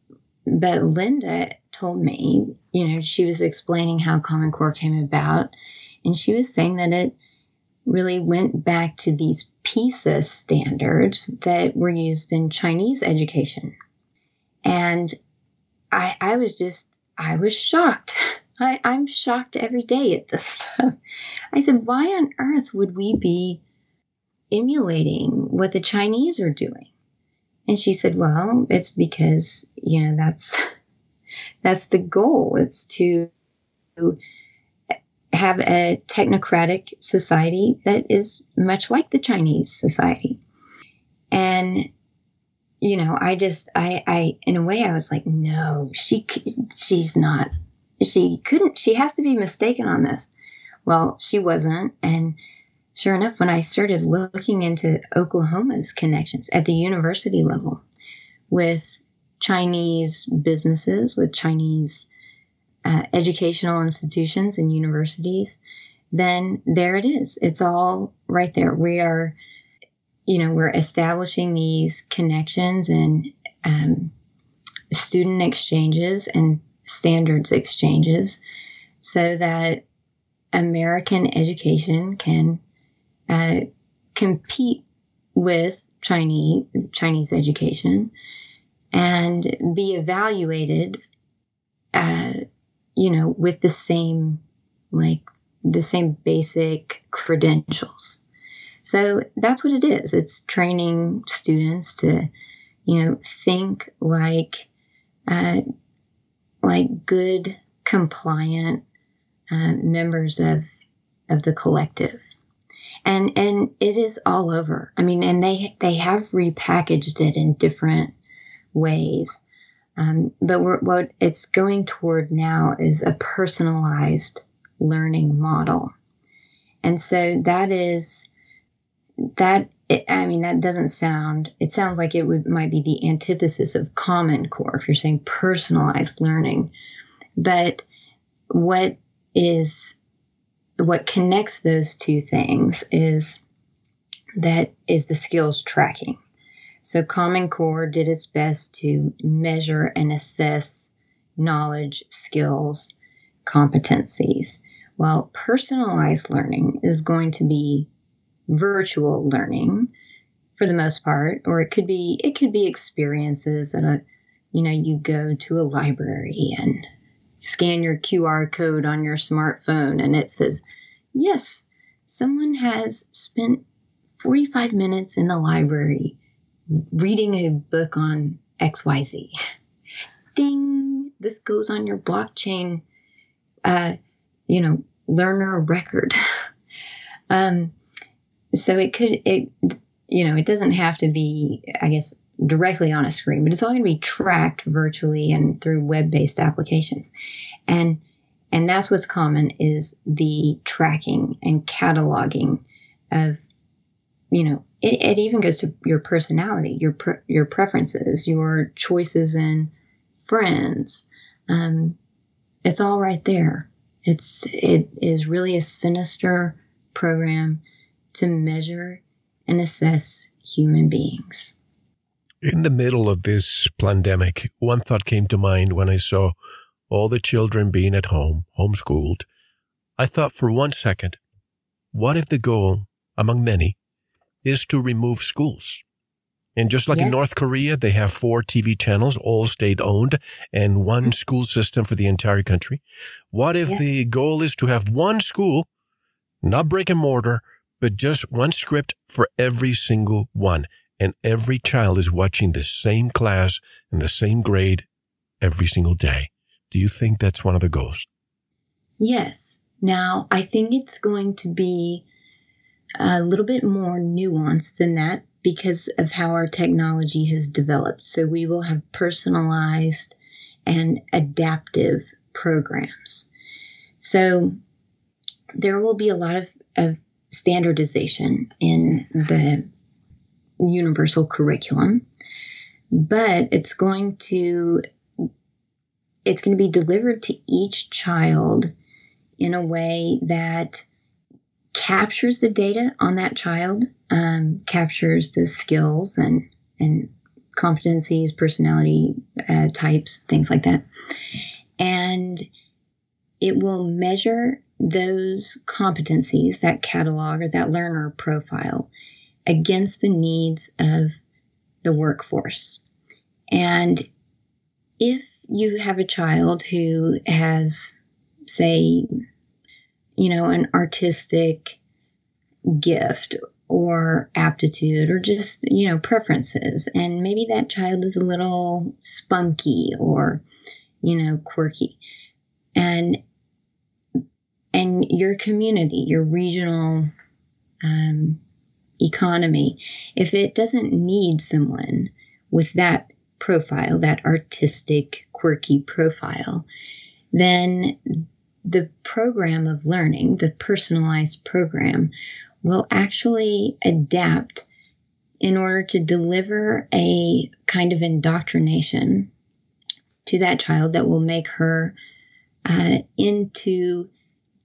but Linda told me, you know, she was explaining how Common Core came about, and she was saying that it really went back to these PISA standards that were used in Chinese education. And I, I was just, I was shocked. I, I'm shocked every day at this stuff. I said, why on earth would we be emulating what the Chinese are doing? And she said, well, it's because, you know, that's, that's the goal. It's to have a technocratic society that is much like the Chinese society. And you know, I just, I, I, in a way, I was like, no, she, she's not, she couldn't, she has to be mistaken on this. Well, she wasn't. And sure enough, when I started looking into Oklahoma's connections at the university level with Chinese businesses, with Chinese uh, educational institutions and universities, then there it is. It's all right there. We are, you know, we're establishing these connections and um, student exchanges and standards exchanges so that American education can uh, compete with Chinese Chinese education and be evaluated, uh, you know, with the same like the same basic credentials. So that's what it is. It's training students to, you know, think like, uh, like good, compliant uh, members of of the collective, and and it is all over. I mean, and they they have repackaged it in different ways. Um, but what it's going toward now is a personalized learning model. And so that is that it, I mean that doesn't sound it sounds like it would might be the antithesis of common core if you're saying personalized learning. But what is what connects those two things is that is the skills tracking. So Common Core did its best to measure and assess knowledge, skills, competencies. Well, personalized learning is going to be virtual learning for the most part, or it could be it could be experiences and a uh, you know, you go to a library and scan your QR code on your smartphone and it says, Yes, someone has spent 45 minutes in the library reading a book on XYZ. Ding! This goes on your blockchain, uh, you know, learner record. um, so it could it you know it doesn't have to be I guess directly on a screen, but it's all going to be tracked virtually and through web-based applications, and and that's what's common is the tracking and cataloging of you know it, it even goes to your personality your pre- your preferences your choices in friends um, it's all right there it's it is really a sinister program to measure and assess human beings. In the middle of this pandemic, one thought came to mind when I saw all the children being at home, homeschooled. I thought for one second, what if the goal, among many, is to remove schools? And just like yes. in North Korea, they have four TV channels, all state owned, and one mm-hmm. school system for the entire country. What if yes. the goal is to have one school, not brick and mortar, but just one script for every single one? And every child is watching the same class and the same grade every single day. Do you think that's one of the goals? Yes. Now, I think it's going to be a little bit more nuanced than that because of how our technology has developed. So we will have personalized and adaptive programs. So there will be a lot of, of standardization in the universal curriculum, but it's going to it's going to be delivered to each child in a way that captures the data on that child, um, captures the skills and and competencies, personality uh, types, things like that, and it will measure those competencies, that catalog or that learner profile, against the needs of the workforce. And if you have a child who has, say, you know, an artistic gift or aptitude or just, you know, preferences. And maybe that child is a little spunky or, you know, quirky. And and your community, your regional um, economy, if it doesn't need someone with that profile, that artistic, quirky profile, then the program of learning, the personalized program, will actually adapt in order to deliver a kind of indoctrination to that child that will make her uh, into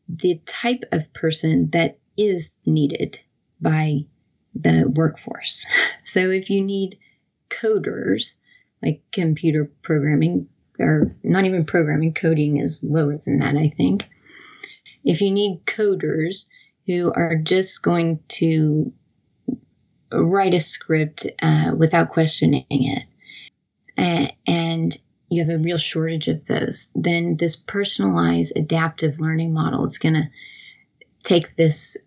the type of person that is needed by the workforce. So if you need coders, like computer programming, or not even programming, coding is lower than that, I think. If you need coders who are just going to write a script uh, without questioning it, and you have a real shortage of those, then this personalized adaptive learning model is going to take this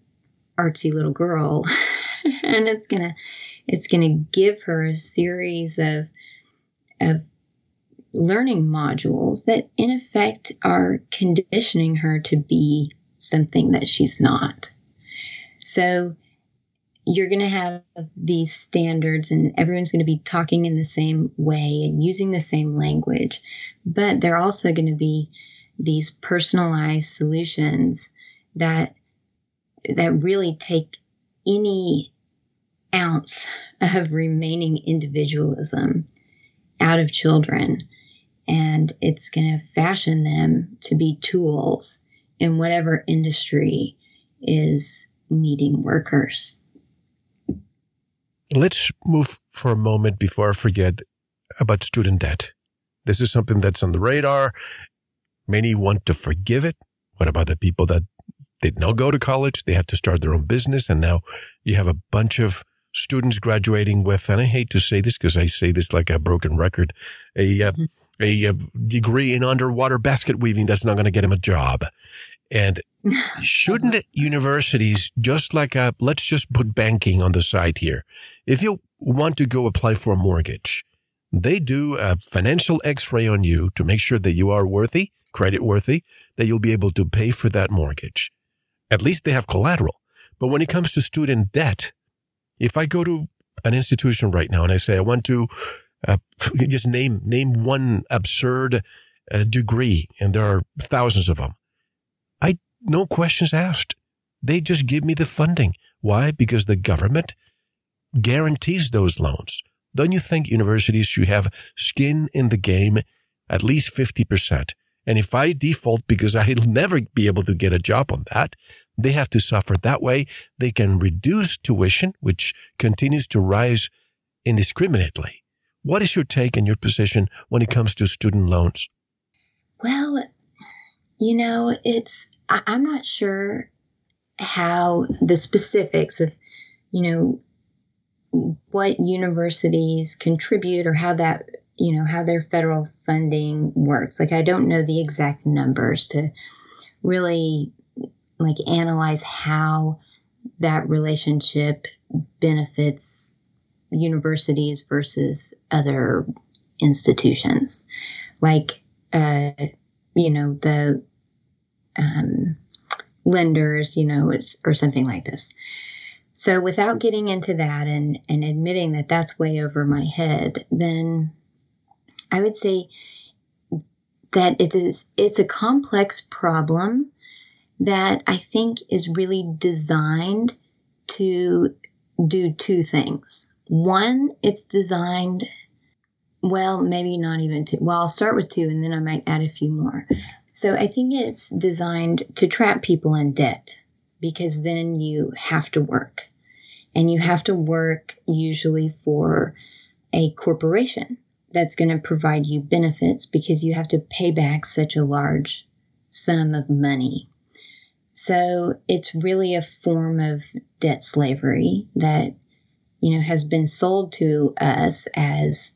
artsy little girl and it's going to it's going to give her a series of of learning modules that in effect are conditioning her to be something that she's not. So you're going to have these standards and everyone's going to be talking in the same way and using the same language, but they're also going to be these personalized solutions that that really take any ounce of remaining individualism out of children and it's going to fashion them to be tools in whatever industry is needing workers. Let's move for a moment before I forget about student debt. This is something that's on the radar. Many want to forgive it. What about the people that did not go to college? They had to start their own business. And now you have a bunch of students graduating with, and I hate to say this because I say this like a broken record, a, uh, mm-hmm. A, a degree in underwater basket weaving that's not going to get him a job. And shouldn't universities just like a, let's just put banking on the side here. If you want to go apply for a mortgage, they do a financial x-ray on you to make sure that you are worthy, credit worthy, that you'll be able to pay for that mortgage. At least they have collateral. But when it comes to student debt, if I go to an institution right now and I say, I want to uh, just name, name one absurd uh, degree, and there are thousands of them, I, no questions asked. They just give me the funding. Why? Because the government guarantees those loans. Don't you think universities should have skin in the game at least 50%? And if I default because I'll never be able to get a job on that, they have to suffer that way. They can reduce tuition, which continues to rise indiscriminately. What is your take and your position when it comes to student loans? Well, you know, it's, I'm not sure how the specifics of, you know, what universities contribute or how that, you know, how their federal funding works. Like, I don't know the exact numbers to really like analyze how that relationship benefits universities versus other institutions like uh, you know the um, lenders you know or something like this so without getting into that and and admitting that that's way over my head then i would say that it is it's a complex problem that I think is really designed to do two things. One, it's designed, well, maybe not even two. Well, I'll start with two and then I might add a few more. So I think it's designed to trap people in debt because then you have to work. And you have to work usually for a corporation that's going to provide you benefits because you have to pay back such a large sum of money so it's really a form of debt slavery that, you know, has been sold to us as,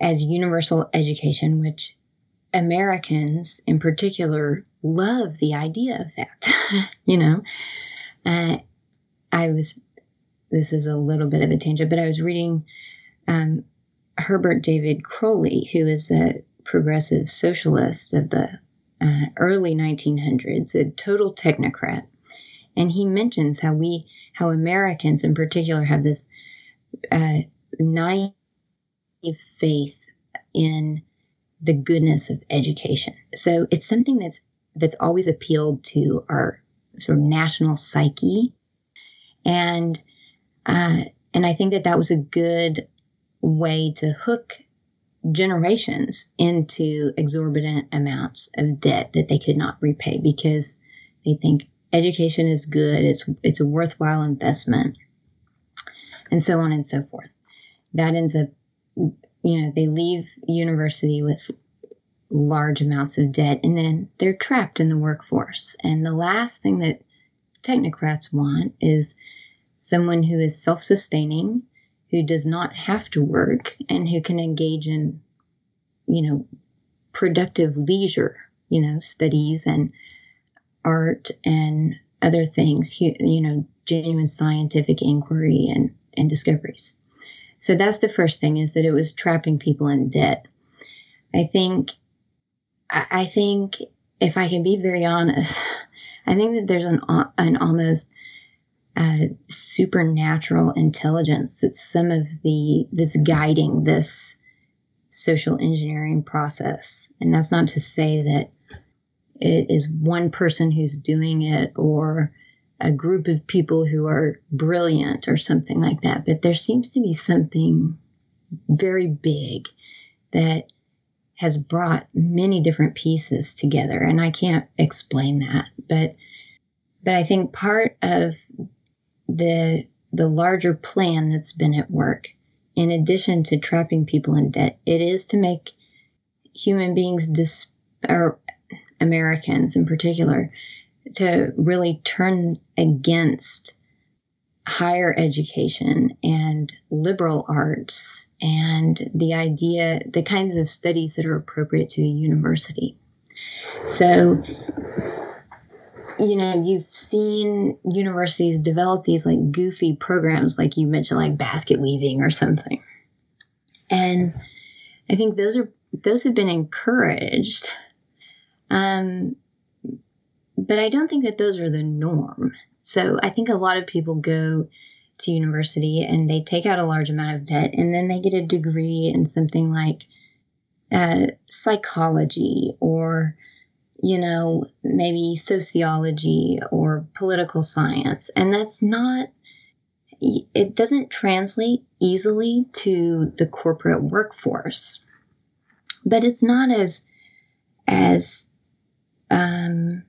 as universal education, which Americans in particular love the idea of that, you know. Uh, I was, this is a little bit of a tangent, but I was reading um, Herbert David Croly, who is a progressive socialist of the uh, early 1900s, a total technocrat. And he mentions how we, how Americans in particular have this uh, naive faith in the goodness of education. So it's something that's that's always appealed to our sort of national psyche, and uh, and I think that that was a good way to hook generations into exorbitant amounts of debt that they could not repay because They think education is good. It's it's a worthwhile investment, and so on and so forth. That ends up, you know, they leave university with large amounts of debt, and then they're trapped in the workforce. And the last thing that technocrats want is someone who is self-sustaining, who does not have to work, and who can engage in, you know, productive leisure, you know, studies and art and other things, you know, genuine scientific inquiry and, and discoveries. So that's the first thing is that it was trapping people in debt. I think, I think if I can be very honest, I think that there's an, an almost uh, supernatural intelligence that's some of the, that's guiding this social engineering process. And that's not to say that it is one person who's doing it or a group of people who are brilliant or something like that. But there seems to be something very big that has brought many different pieces together and I can't explain that but but I think part of the the larger plan that's been at work in addition to trapping people in debt it is to make human beings dis or Americans in particular to really turn against higher education and liberal arts and the idea, the kinds of studies that are appropriate to a university. So, you know, you've seen universities develop these like goofy programs, like you mentioned, like basket weaving or something. And I think those are, those have been encouraged. Um, but I don't think that those are the norm. So I think a lot of people go to university and they take out a large amount of debt and then they get a degree in something like uh, psychology or you know maybe sociology or political science and that's not it doesn't translate easily to the corporate workforce but it's not as as um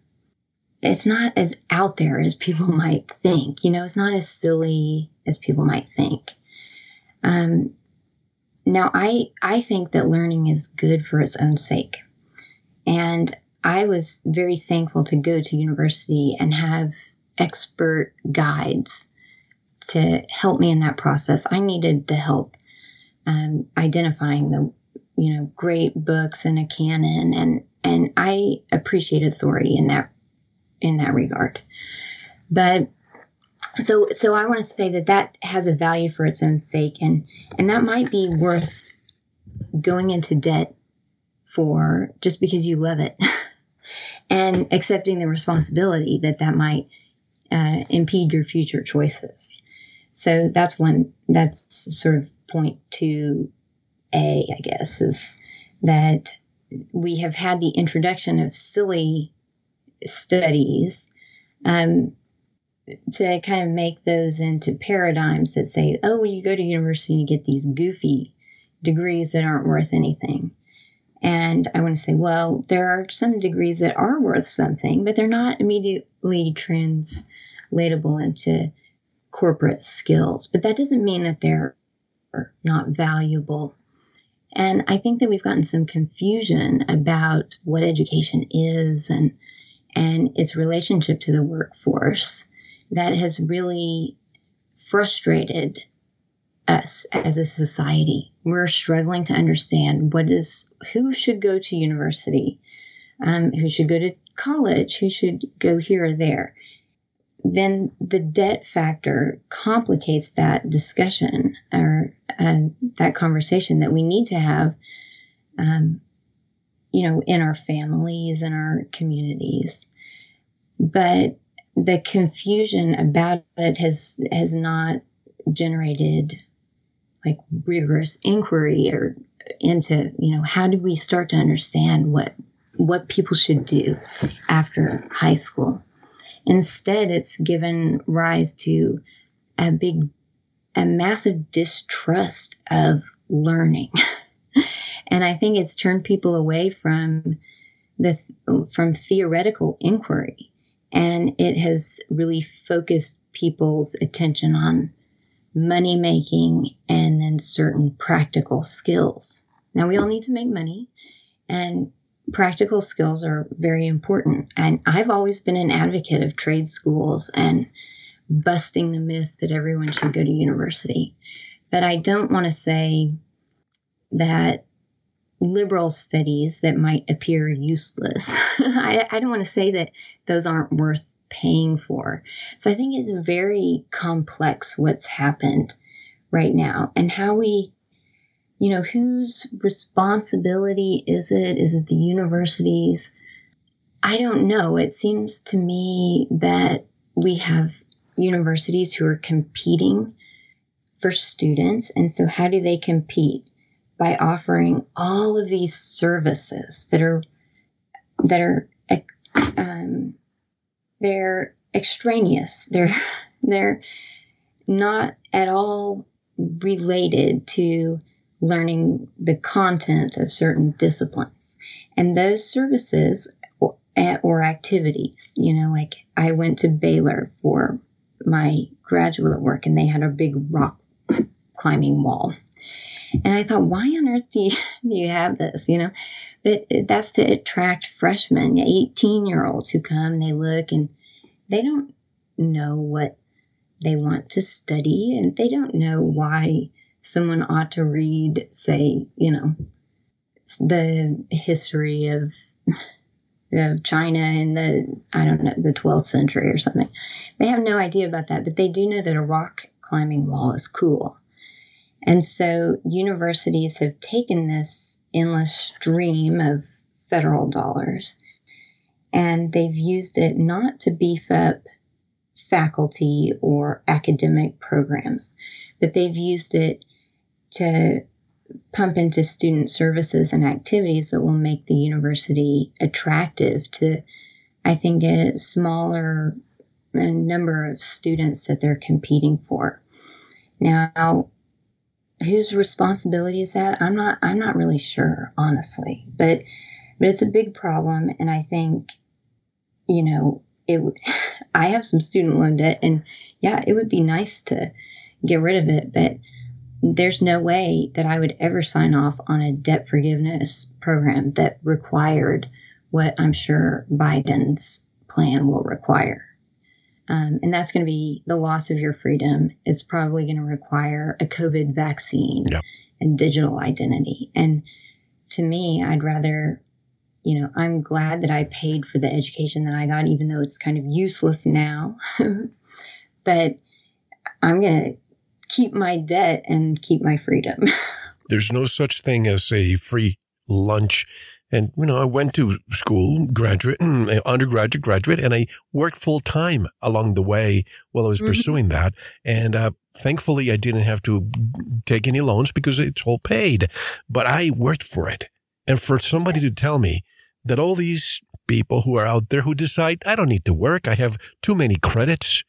it's not as out there as people might think. You know, it's not as silly as people might think. Um, now, I I think that learning is good for its own sake, and I was very thankful to go to university and have expert guides to help me in that process. I needed the help um, identifying the you know great books and a canon, and and I appreciate authority in that in that regard. But so so I want to say that that has a value for its own sake, and and that might be worth going into debt for just because you love it, and accepting the responsibility that that might uh, impede your future choices. So that's one. That's sort of point two A, I guess, is that we have had the introduction of silly studies um, to kind of make those into paradigms that say, oh, when you go to university, you get these goofy degrees that aren't worth anything. And I want to say, well, there are some degrees that are worth something, but they're not immediately translatable into corporate skills. But that doesn't mean that they're not valuable. And I think that we've gotten some confusion about what education is and and its relationship to the workforce that has really frustrated us as a society. We're struggling to understand what is who should go to university, um, who should go to college, who should go here or there. Then the debt factor complicates that discussion or uh, that conversation that we need to have um, you know, in our families and our communities. But the confusion about it has has not generated like rigorous inquiry or into you know how do we start to understand what what people should do after high school instead it's given rise to a big a massive distrust of learning And I think it's turned people away from the from theoretical inquiry And it has really focused people's attention on money making and then certain practical skills. Now, we all need to make money, and practical skills are very important. And I've always been an advocate of trade schools and busting the myth that everyone should go to university. But I don't want to say that liberal studies that might appear useless. I, I don't want to say that those aren't worth paying for. So I think it's very complex what's happened right now and how we, you know, whose responsibility is it? Is it the universities? I don't know. It seems to me that we have universities who are competing for students. And so, how do they compete? By offering all of these services that are that are um, they're extraneous. They're they're not at all related to learning the content of certain disciplines. And those services or, or activities, you know, like I went to Baylor for my graduate work and they had a big rock climbing wall. And I thought, why on earth do you, do you have this? You know, but that's to attract freshmen, 18 year olds who come, they look and they don't know what they want to study and they don't know why someone ought to read, say, you know, the history of of China in the I don't know the 12th century or something. They have no idea about that, but they do know that a rock climbing wall is cool. And so universities have taken this endless stream of federal dollars and they've used it not to beef up faculty or academic programs, but they've used it to pump into student services and activities that will make the university attractive to, I think, a smaller uh, number of students that they're competing for. Now, whose responsibility is that? I'm not. I'm not really sure, honestly. But but it's a big problem, and I think, you know, it. I have some student loan debt, and yeah, it would be nice to get rid of it, but there's no way that I would ever sign off on a debt forgiveness program that required what I'm sure Biden's plan will require. Um, and that's going to be the loss of your freedom. It's probably going to require a COVID vaccine yep. and digital identity. And to me, I'd rather, you know, I'm glad that I paid for the education that I got, even though it's kind of useless now. but I'm going to keep my debt and keep my freedom. There's no such thing as a free lunch. And, you know, I went to school, graduate, undergraduate, graduate, and I worked full time along the way while I was mm-hmm. pursuing that. And uh, thankfully, I didn't have to take any loans because it's all paid. But I worked for it. And for somebody to tell me that all these people who are out there who decide, I don't need to work, I have too many credits,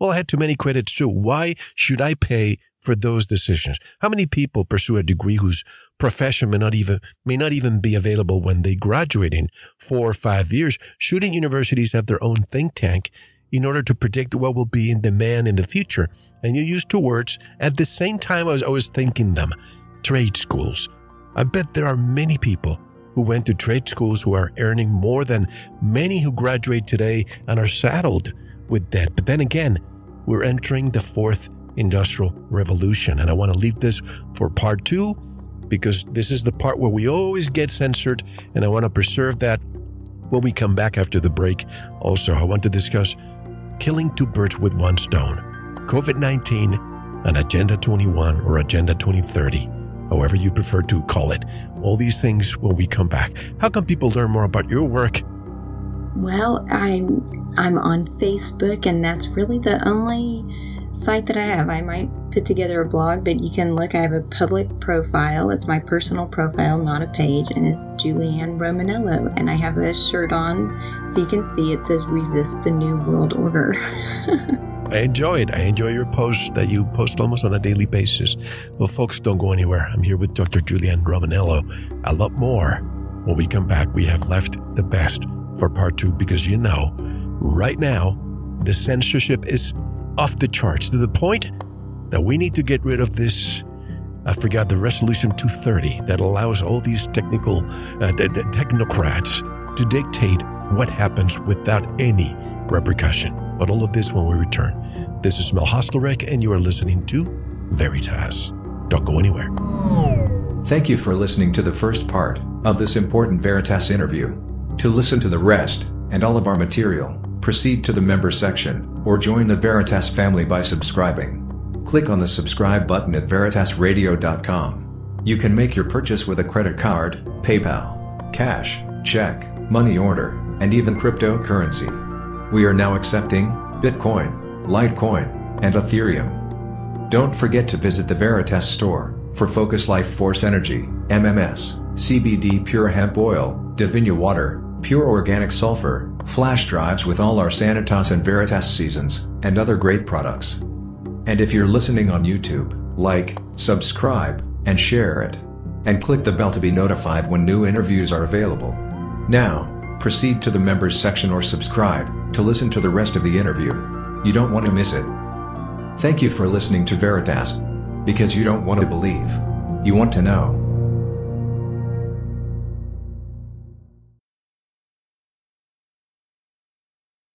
well, I had too many credits too. Why should I pay for those decisions? How many people pursue a degree whose profession may not even, may not even be available when they graduate in four or five years? Shouldn't universities have their own think tank in order to predict what will be in demand in the future? And you use two words at the same time I was always thinking them. Trade schools. I bet there are many people who went to trade schools who are earning more than many who graduate today and are saddled with debt. But then again, we're entering the fourth industrial revolution. And I want to leave this for part two because this is the part where we always get censored. And I want to preserve that when we come back after the break. Also, I want to discuss killing two birds with one stone COVID 19 and Agenda 21 or Agenda 2030, however you prefer to call it. All these things when we come back. How can people learn more about your work well, I'm I'm on Facebook, and that's really the only site that I have. I might put together a blog, but you can look. I have a public profile. It's my personal profile, not a page, and it's Julianne Romanello. And I have a shirt on, so you can see it says "Resist the New World Order." I enjoy it. I enjoy your posts that you post almost on a daily basis. Well, folks, don't go anywhere. I'm here with Dr. Julianne Romanello. A lot more. When we come back, we have left the best for part two because you know Right now, the censorship is off the charts to the point that we need to get rid of this. I forgot the resolution 230 that allows all these technical uh, technocrats to dictate what happens without any repercussion. But all of this when we return. This is Mel Hostelrick, and you are listening to Veritas. Don't go anywhere. Thank you for listening to the first part of this important Veritas interview. To listen to the rest and all of our material, proceed to the member section or join the Veritas family by subscribing. Click on the subscribe button at veritasradio.com. You can make your purchase with a credit card, PayPal, cash, check, money order, and even cryptocurrency. We are now accepting Bitcoin, Litecoin, and Ethereum. Don't forget to visit the Veritas store for Focus Life Force Energy, MMS, CBD Pure Hemp Oil, Divinia Water, Pure Organic Sulfur, flash drives with all our Sanitas and Veritas seasons, and other great products. And if you're listening on YouTube, like, subscribe, and share it. And click the bell to be notified when new interviews are available. Now, proceed to the members section or subscribe to listen to the rest of the interview. You don't want to miss it. Thank you for listening to Veritas. Because you don't want to believe. You want to know.